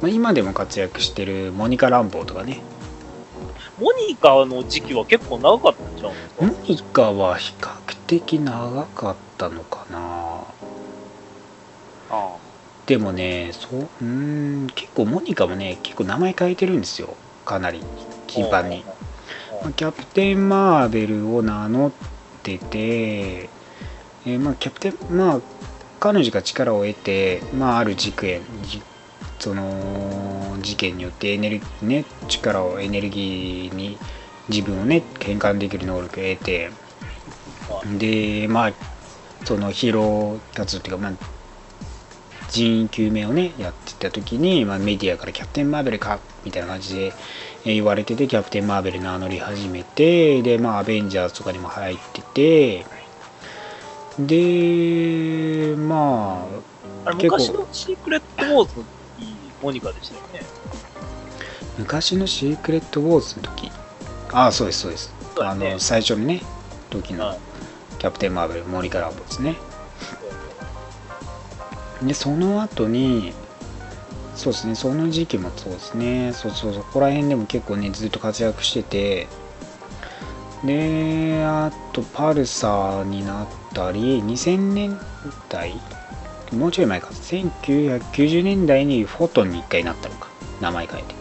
Speaker 3: まあ、今でも活躍してるモニカ・ランボーとかね。
Speaker 2: モニカの時期は結構長かったんちゃうん
Speaker 3: モニカは比較的長かったのかな。
Speaker 4: あ
Speaker 3: でもねそううーん結構モニカもね結構名前変えてるんですよ。かなり頻繁に、まあキャプテン・マーベルを名乗ってて、えーまあキャプテンまあ彼女が力を得て、まあ、ある事件その事件によってエネルギーね力をエネルギーに自分をね変換できる能力を得てでまあそのヒーロー活動っていうか、まあ、人員救命をねやってた時に、まあ、メディアからキャプテン・マーベルかみたいな感じで言われててキャプテン・マーベル名乗り始めてでまあアベンジャーズとかにも入っててでまあ
Speaker 2: あれ
Speaker 3: 結構。
Speaker 2: 昔のシークレットウォーズの時モニカでしたよね。
Speaker 3: 昔のシークレット・ウォーズの時。ああそうですそうです。
Speaker 2: ね。
Speaker 3: あの最初のね時の
Speaker 2: はい。
Speaker 3: キャプテン・マーベルモニカ・ランボですね。でその後にそうですねその時期もそうですね。そうそうそこら辺でも結構ねずっと活躍してて。であとパルサーになったり2000年代もうちょい前か。1990年代にフォトンに1回なったのか。名前変えて。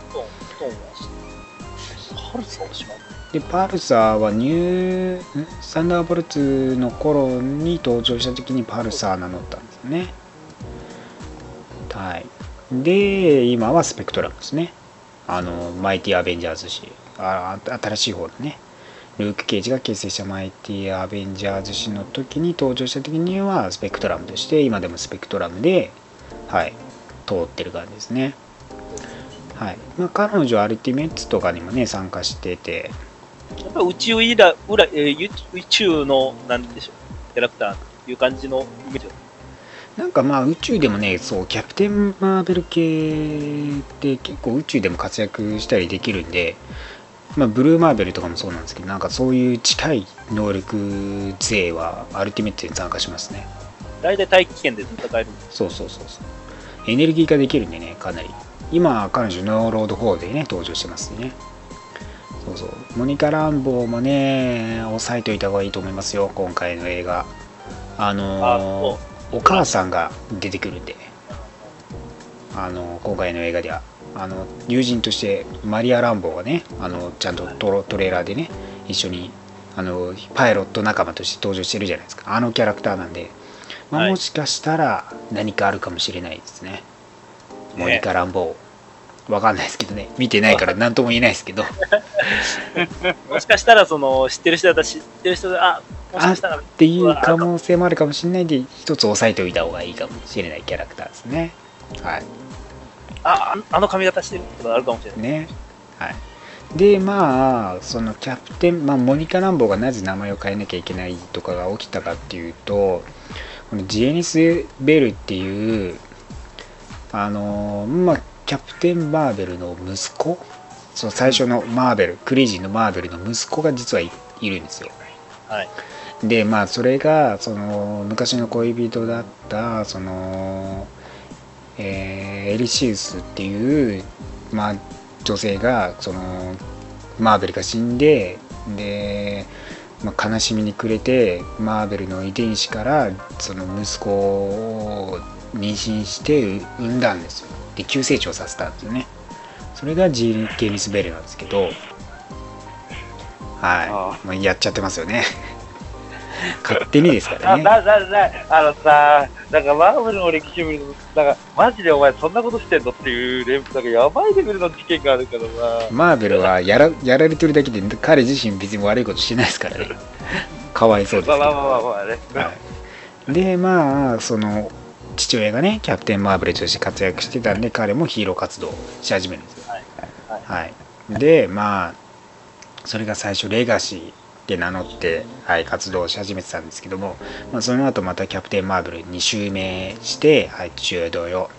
Speaker 3: でパルサーはニューん？サンダーボルツの頃に登場した時にパルサー名乗ったんですよね。はい。で今はスペクトラムですね。あのマイティアベンジャーズ誌。あ新しい方のねルーク・ケイジが結成したマイティアベンジャーズ誌の時に登場した時にはスペクトラムとして今でもスペクトラムではい通ってる感じですね。はい。まあ、彼女はアルティメッツとかにもね参加してて。
Speaker 2: やっぱり宇宙いら裏、えー宇宇宙の、なんでしょう、キャラクターという感じのイメージ
Speaker 3: なんかまあ宇宙でもねそうキャプテン・マーベル系って結構宇宙でも活躍したりできるんで、まあ、ブルーマーベルとかもそうなんですけどなんかそういう近い能力勢はアルティメットに参加しますね。
Speaker 2: 大体大気圏で戦える。
Speaker 3: そうそうそうそう。エネルギー化できるんでねかなり。今彼女ノーロード4でね登場してますね。そうそう。モニカ・ランボーもね押さえといた方がいいと思いますよ今回の映画。あのーお母さんが出てくるんで。あの今回の映画ではあの友人としてマリア・ランボーがねあのちゃんとトロトレーラーでね一緒にあのパイロット仲間として登場してるじゃないですか。あのキャラクターなんで、まあ
Speaker 2: はい。
Speaker 3: もしかしたら何かあるかもしれないですね。モニカ・ランボーわかんないですけどね。見てないから何とも言えないですけど。<laughs>
Speaker 2: もしかしたら、その、知ってる人だったら知ってる人で、あ、もし
Speaker 3: あ
Speaker 2: かしたら、
Speaker 3: っていう可能性もあるかもしれないんで一つ押さえておいた方がいいかもしれないキャラクターですね。はい
Speaker 2: あ、あの髪型してることがあるかもしれない。
Speaker 3: ねはいでまあそのキャプテン、まあ、モニカ・ランボーがなぜ名前を変えなきゃいけないとかが起きたかっていうとこのジエニス・ベルっていうあのまあキャプテン・マーベルの息子？その最初のマーベルクレイジーのマーベルの息子が実はいいるんですよ
Speaker 2: はい。
Speaker 3: でまあそれがその昔の恋人だったその、えーエリシウスっていう、まあ、女性がそのマーベルが死んでで、まあ、悲しみに暮れてマーベルの遺伝子からその息子を妊娠して産んだんですよ。で急成長させたんですよね。それがジー・ケニス・ベルなんですけどはい。まあ、やっちゃってますよね勝手にですから <laughs>
Speaker 4: あ、
Speaker 3: ね
Speaker 4: な、な、な、あのさ、なんかマーベルの歴史見ると、なんか、マジでお前そんなことしてんのっていうなんかやばいレベルの事件があるからさ。
Speaker 3: マーベルはやらやられてるだけで彼自身別に悪いことしてないですからね。<laughs> かわいそうですけど、
Speaker 4: まあまあまあまあね。
Speaker 3: はい、でまあその父親がねキャプテン・マーベルとして活躍してたんで彼もヒーロー活動し始めるんですよ。
Speaker 2: はい。
Speaker 3: はい、でまあそれが最初レガシーって名乗って、はい、活動し始めてたんですけども、まあ、その後またキャプテン・マーベルに襲名して、はい、父親同様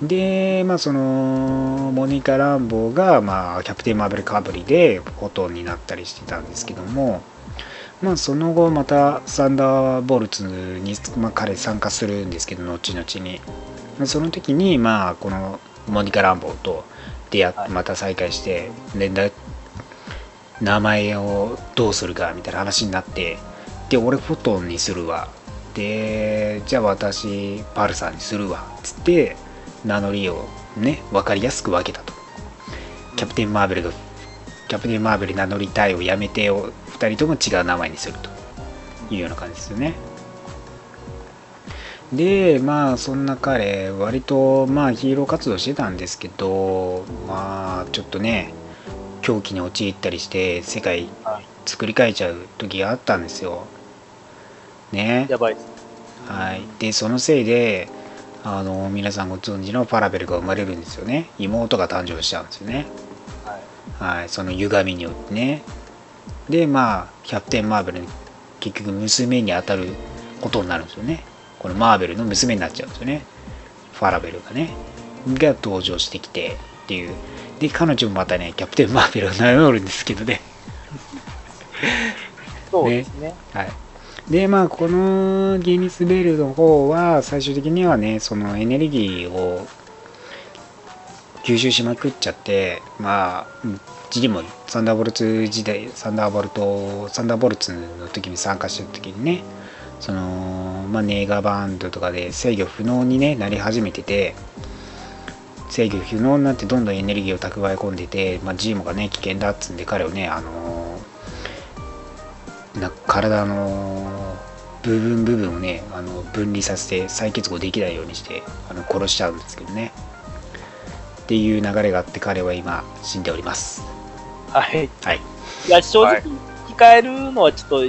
Speaker 3: でまあそのモニカ・ランボーが、まあ、キャプテン・マーベルかぶりでフォトンになったりしてたんですけどもまあその後またサンダーボルツに、まあ、彼参加するんですけど後々に。まあその時にまあこのモニカ・ランボーと出会って
Speaker 2: はい。
Speaker 3: また再会して連絡名前をどうするかみたいな話になってで俺フォトンにするわ。でじゃあ私パルサーにするわ。つって名乗りをね分かりやすく分けたと。キャプテン・マーベルがキャプテン・マーベル名乗りたいをやめてを2人とも違う名前にすると。いうような感じですよね。でまあそんな彼割とまあヒーロー活動してたんですけどまあちょっとね狂気に陥ったりして世界
Speaker 2: はい
Speaker 3: 作り変えちゃう時があったんですよね
Speaker 2: やばい。
Speaker 3: はいでそのせいであの皆さんご存知のパラベルが生まれるんですよね妹が誕生しちゃうんですよね
Speaker 2: はい。
Speaker 3: はい、その歪みによってね。で、まあ、キャプテン・マーベルに結局娘に当たることになるんですよね。このマーベルの娘になっちゃうんですよね。ファラベルがね。が登場してきてっていう。で、彼女もまたね、キャプテン・マーベルを名乗るんですけどね。
Speaker 2: そうですね。
Speaker 3: はい。で、まあ、このゲニス・ベルの方は、最終的にはね、そのエネルギーを吸収しまくっちゃって、まあ、うんジリもサンダーボルツ時代、サンダーボルト、サンダーボルツの時に参加した時にね、その、まあ、ネイガーバンドとかで制御不能に、ね、なり始めてて、制御不能になってどんどんエネルギーを蓄え込んでて、まあ、ジーモがね、危険だっつんで彼をね、あのな体の部分部分をねあの分離させて再結合できないようにしてあの殺しちゃうんですけどね。っていう流れがあって彼は今死んでおります。
Speaker 2: はい。
Speaker 3: はい。
Speaker 2: いや、正直、
Speaker 4: はい。
Speaker 2: 控えるのはちょっと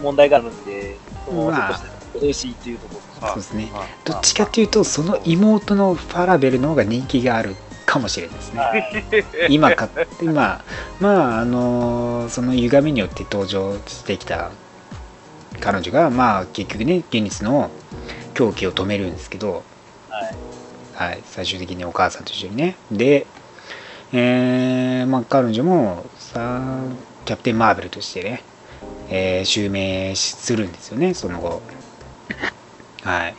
Speaker 2: 問題があるんで、
Speaker 3: まあ
Speaker 2: 嬉しいっていうところ。
Speaker 3: そうですね
Speaker 4: まあ
Speaker 3: どっちかっていうとその妹のファラベルの方が人気があるかもしれないですね
Speaker 2: はい。
Speaker 3: 今か今まああのその歪みによって登場してきた彼女がまあ結局ね現実の狂気を止めるんですけど
Speaker 2: はい。
Speaker 3: はい、最終的にお母さんと一緒にね。で、えーまあ、彼女もさキャプテン・マーベルとしてね、えー襲名するんですよね、その後。はい。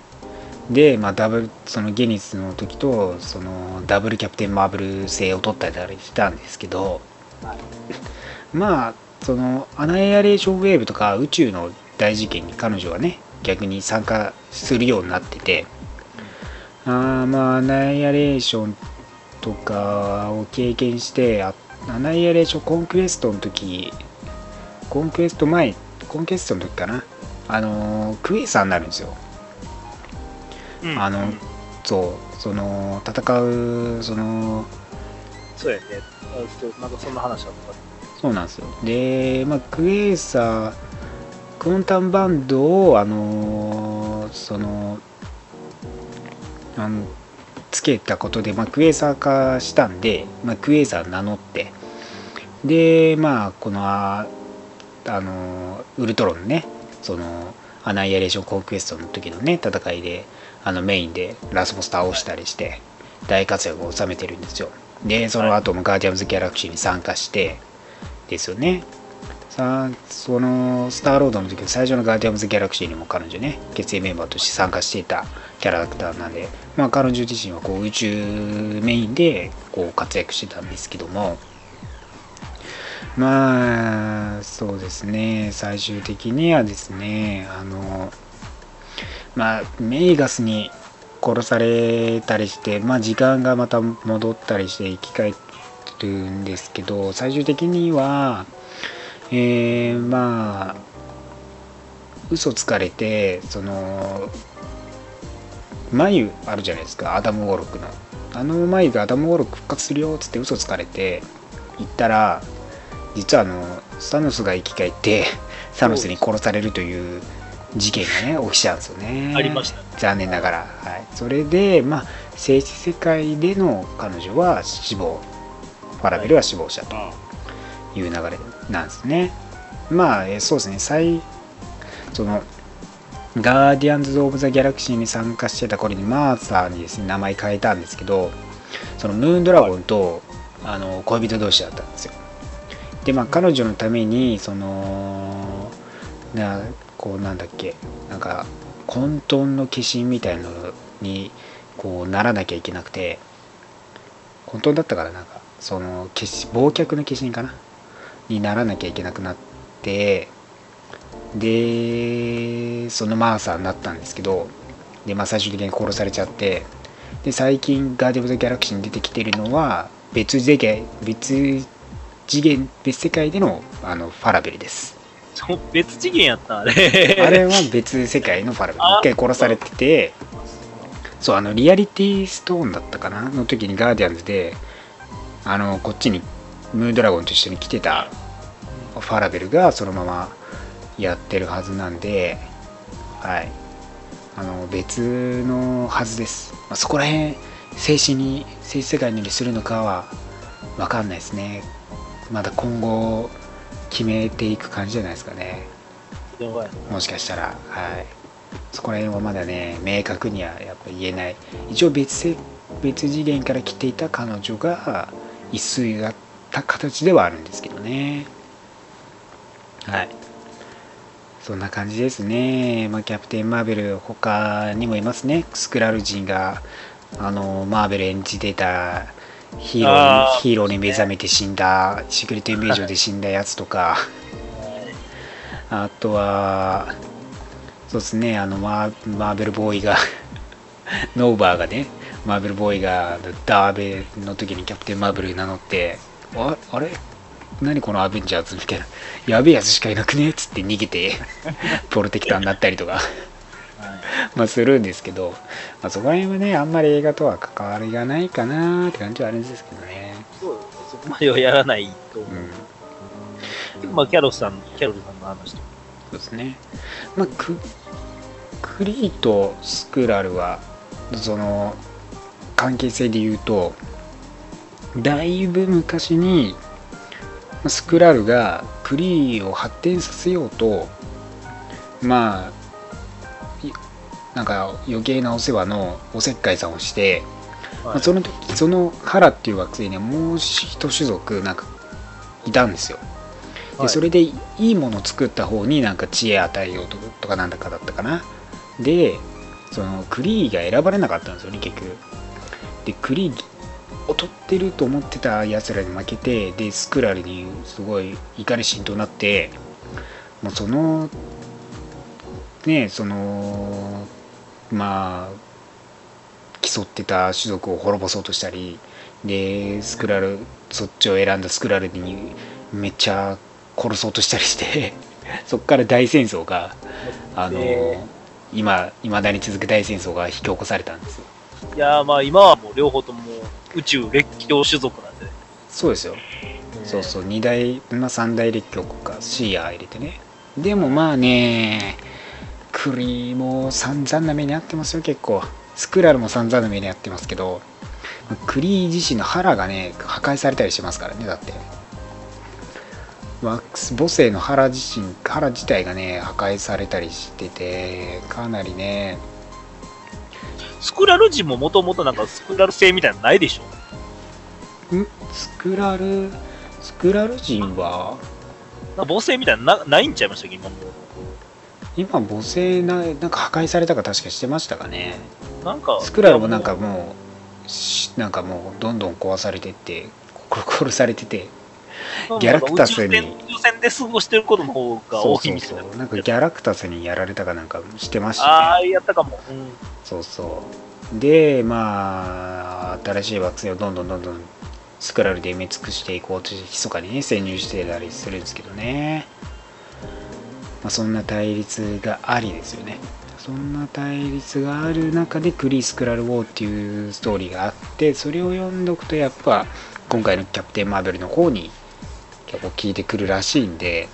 Speaker 3: で、まあ、ダブルそのゲニスの時とそのダブルキャプテンマーブル制を取ったりしたんですけど、
Speaker 2: はい
Speaker 3: まあそのアナエアレーションウェーブとか宇宙の大事件に彼女はね逆に参加するようになってて、あーまあアナイアレーションとかを経験してあアナイアレーションコンクエストの時コンクエスト前コンクエストの時かなあのークエーサーになるんですよ。
Speaker 2: うん。
Speaker 3: あの
Speaker 2: うん。
Speaker 3: そうその戦うその
Speaker 2: そうやね。あなんかそんな話だった。か
Speaker 3: そうなんですよ。で、まあ、クエーサークォンタムバンドをあのーそのあのつけたことで、まあ、クエーサー化したんで、まあ、クエーサー名乗って。でまあこのああのウルトロンねそのアナイアレーションコンクエストの時のね戦いであのメインでラスボス倒したりして大活躍を収めてるんですよ。でその後もガーディアンズ・ギャラクシーに参加してですよね。さあそのスターロードの時の最初のガーディアンズ・ギャラクシーにも彼女ね結成メンバーとして参加していたキャラクターなんで、まあ、彼女自身はこう宇宙メインでこう活躍してたんですけどもまあそうですね。最終的にはですねあのまあメイガスに殺されたりして、まあ、時間がまた戻ったりして生き返るんですけど最終的にはえー、まあ嘘つかれてその眉あるじゃないですかアダム・ウォロックの。あの眉がアダム・ウォロック復活するよっつって嘘つかれて行ったら実はあのサノスが生き返ってサノスに殺されるという事件がね起きちゃうんですよね。
Speaker 2: ありました。ね
Speaker 3: 残念ながら、はい、それでまあ静止世界での彼女は死亡。ファラベルは死亡したと。いう流れなんですね。まあえーそうですね。最そのガーディアンズ・オブ・ザ・ギャラクシーに参加してた頃にマーサーにですね名前変えたんですけどそのムーンドラゴンと、あの恋人同士だったんですよでまあ彼女のためにそのなこうなんだっけなんか混沌の化身みたいなのにこうならなきゃいけなくて混沌だったからなんかその化身忘却の化身かな？にならなきゃいけなくなってでそのマーサーになったんですけどで、まあ、最終的に殺されちゃってで最近ガーディオブ・ザ・ギャラクシーに出てきてるのは別次元別次元別世界でのあのファラベルです。
Speaker 2: 別次元やった、あれ。
Speaker 3: あれは別世界のファラベル。
Speaker 2: あ
Speaker 3: 一回殺されててそうあのリアリティストーンだったかな？の時にガーディアンズであのこっちにムーンドラゴンと一緒に来てたファラベルがそのままやってるはずなんではい。あの別のはずです、まあ、そこら辺静止に静止世界にするのかは分かんないですねまだ今後決めていく感じじゃないですかね。もしかしたら。はい。そこら辺はまだね明確にはやっぱ言えない。一応別せ別次元から来ていた彼女が一水だった形ではあるんですけどね。はい。そんな感じですね、まあ、キャプテン・マーベル他にもいますね。スクラル人があのマーベル演じてたヒーローにヒーローに目覚めて死んだシークレット・インベージョンで死んだやつとか。あとは、そうですね、あのマー、マーベルボーイが、<laughs> ノーバーがね、マーベルボーイがダーベの時にキャプテンマーベル名乗って、ああれ？何このアベンジャーズみたいな、やべえやつしかいなくね？っつって逃げて、<laughs> プロテクターになったりとか、<laughs> まあするんですけど、まあ、そこら辺はね、あんまり映画とは関わりがないかなって感じはあるんですけどね。
Speaker 2: そうですねそこまではやらないと思う。
Speaker 3: うん
Speaker 2: まあ、キャロスさん、キャロルさんの話と
Speaker 3: そうですね。まあ、ククリーとスクラルはその関係性で言うとだいぶ昔にスクラルがクリーを発展させようとまあいなんか余計なお世話のおせっかいさんをして、まあ、その時そのハラっていう惑星にはもう一種族なんかいたんですよ。でそれでいいものを作った方になんか知恵与えようととかなんだかだったかな。でそのクリーが選ばれなかったんですよね結局でクリー劣ってると思ってたやつらに負けてでスクラルにすごい怒り心頭になってもうそのねそのまあ競ってた種族を滅ぼそうとしたりでスクラルそっちを選んだスクラルにめっちゃ殺そうとしたりして <laughs> そっから大戦争があの
Speaker 2: で
Speaker 3: 今いまだに続く大戦争が引き起こされたんですよ。
Speaker 2: いやーまあ今はもう両方とも宇宙列強種族なんでね。
Speaker 3: そうですよ。そうそう。2大まあ3大列強国かシーア入れてね。でもまあねクリーも散々な目に遭ってますよ結構。スクラルも散々な目に遭ってますけどクリー自身の腹がね破壊されたりしますからねだって。ワックス母性の腹自身腹自体がね破壊されたりしててかなりね。
Speaker 2: スクラル人ももともとなんかスクラル性みたいなのないでしょ？
Speaker 3: ん？スクラルスクラル人は？
Speaker 2: 母性みたいなのなないんちゃいましたっけ今も
Speaker 3: 今母性ななんか破壊されたか確かしてましたかね
Speaker 2: なんか。
Speaker 3: スクラルもなんかもうしなんかもうどんどん壊されてってこ <laughs> 殺されててギャラクタスに
Speaker 2: 宇宙船で過ごしてることの方が
Speaker 3: そうそう
Speaker 2: 多いみたいな。
Speaker 3: なんかギャラクタスにやられたかなんかしてました
Speaker 2: ああ、
Speaker 3: ね
Speaker 2: やったかも。うん。
Speaker 3: そうそうでまあ新しい惑星をどんどんどんどんスクラルで埋め尽くしていこうとして密かにね潜入してたりするんですけどねまあ、そんな対立がありですよね。そんな対立がある中でクリース・クラル・ウォーっていうストーリーがあってそれを読んどくとやっぱ今回のキャプテン・マーベルの方に結構効いてくるらしいんで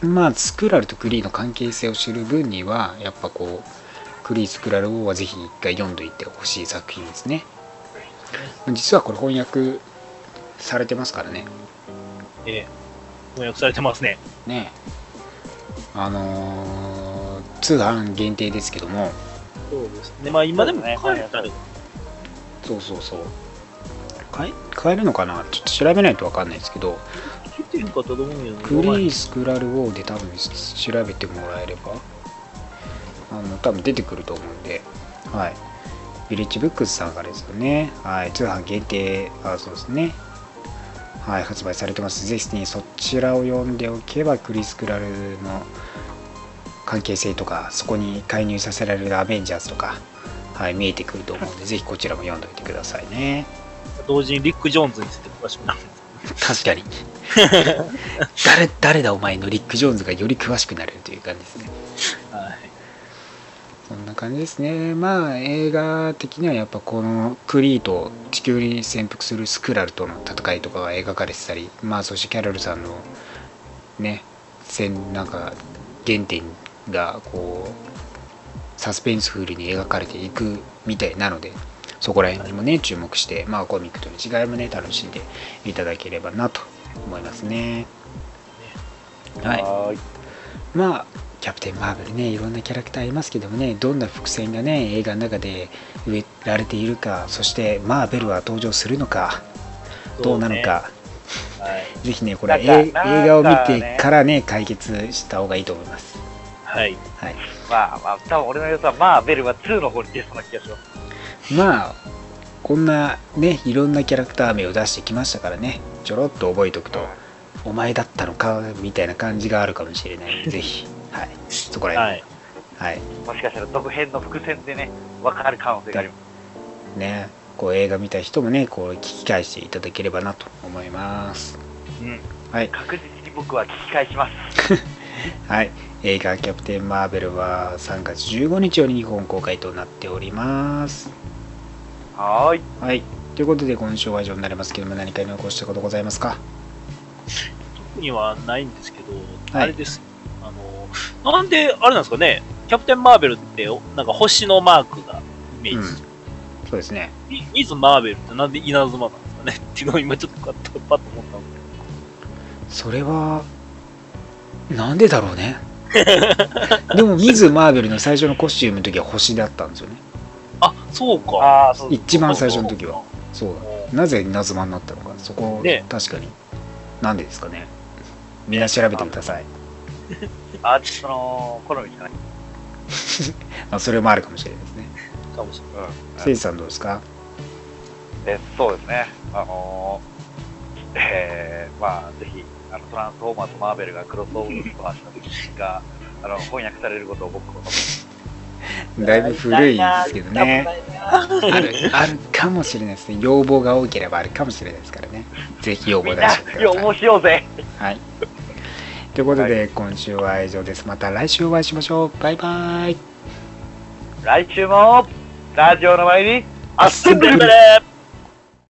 Speaker 3: まあスクラルとクリーの関係性を知る分にはやっぱこうクリース・クラル・ウォーはぜひ一回読んどいてほしい作品ですね。実はこれ翻訳されてますからね。
Speaker 2: ええ。翻訳されてますね。
Speaker 3: ねあのー通販限定ですけども。
Speaker 2: そうですね。まあ今でも買えたり。
Speaker 3: そうそうそう。買え買えるのかな？ちょっと調べないと分かんないですけど。
Speaker 2: 出てるかと思うんやけど
Speaker 3: クリース・クラル・ウォーで多分調べてもらえれば。あの多分出てくると思うんで。はい。ビレッジブックスさんからですよね。はい。通販限定あそうですねはい発売されてます。ぜひねそちらを読んでおけばクリス・クラルの関係性とかそこに介入させられるアベンジャーズとかはい見えてくると思うんでぜひこちらも読んでおいてくださいね。
Speaker 2: 同時にリック・ジョーンズについて詳しくなる。
Speaker 3: 確かに。<laughs> 誰誰だお前のリック・ジョーンズがより詳しくなれるという感じですね。
Speaker 2: はい。
Speaker 3: な感じですねまあ映画的にはやっぱこのクリーと地球に潜伏するスクラルとの戦いとかが描かれてたりまあそしてキャロルさんのね戦なんか原点がこうサスペンスフルに描かれていくみたいなのでそこら辺にもね注目してまあコミックとの違いもね楽しんでいただければなと思いますねはい。まあキャプテン・マーベルねいろんなキャラクターいますけどもねどんな伏線がね映画の中で植えられているかそしてマーベルは登場するのかどうなのか、
Speaker 2: はい。
Speaker 3: ぜひねこれ映画を見てからね解決した方がいいと思います
Speaker 2: はい。
Speaker 3: はい
Speaker 4: まあまあ、多分俺の予想は、まあ、ベルは2の方に出そうな気がします。
Speaker 3: まあこんなねいろんなキャラクター名を出してきましたからねちょろっと覚えておくとお前だったのかみたいな感じがあるかもしれない <laughs> ぜひはいそこら
Speaker 2: は
Speaker 3: 辺
Speaker 2: い。
Speaker 3: はい
Speaker 4: もしかしたら続編の伏線でね、分かる可能性があります。
Speaker 3: ねこう映画見た人もねこう聞き返していただければなと思います
Speaker 2: うん。
Speaker 3: はい
Speaker 4: 確実に僕は聞き返します。<laughs>
Speaker 3: はい映画「キャプテン・マーベル」は3月15日より日本公開となっております
Speaker 4: はーい。
Speaker 3: はいということで今週は以上になりますけども何かに残したことございますか？
Speaker 2: 特にはないんですけど、
Speaker 3: はい
Speaker 2: あれです。あの、なんで、あれなんですかね、キャプテン・マーベルって、なんか星のマークがイメージ。
Speaker 3: そうですね。
Speaker 2: ミミズ・マーベルってなんで稲妻なんですかね。<laughs> っていうのを今ちょっとパッとパッと思ったんです
Speaker 3: それはなんでだろうね。<laughs> でもミズ・マーベルの最初のコスチュームの時は星だったんですよね。
Speaker 2: あ、そうか。
Speaker 3: 一番最初の時は。そう
Speaker 2: お
Speaker 3: だ。なぜ稲妻になったのか。そこ、
Speaker 2: ね。
Speaker 3: 確かに。なんでですかね。みんな調べてください <laughs>
Speaker 4: アーティストの好みじゃない。
Speaker 3: ま <laughs> あそれもあるかもしれないですね。
Speaker 2: かもしれない。
Speaker 4: うん
Speaker 3: せいじさんどうですか？
Speaker 4: えそうですね、あのーえー、まあ、ぜひ、あのトランスフォーマーとマーベルがクロスオーバーした時が、<laughs> あの翻訳されることを僕も。
Speaker 3: だいぶ古いですけどね。あるあるかもしれないですね。要望が多ければあるかもしれないですからね。ぜひ要望出してください。
Speaker 4: 要望しようぜ。
Speaker 3: はいということで、今週は以上です。また来週お会いしましょう。バイバイ。
Speaker 4: 来週もラジオの前に
Speaker 2: アッセンブルベレー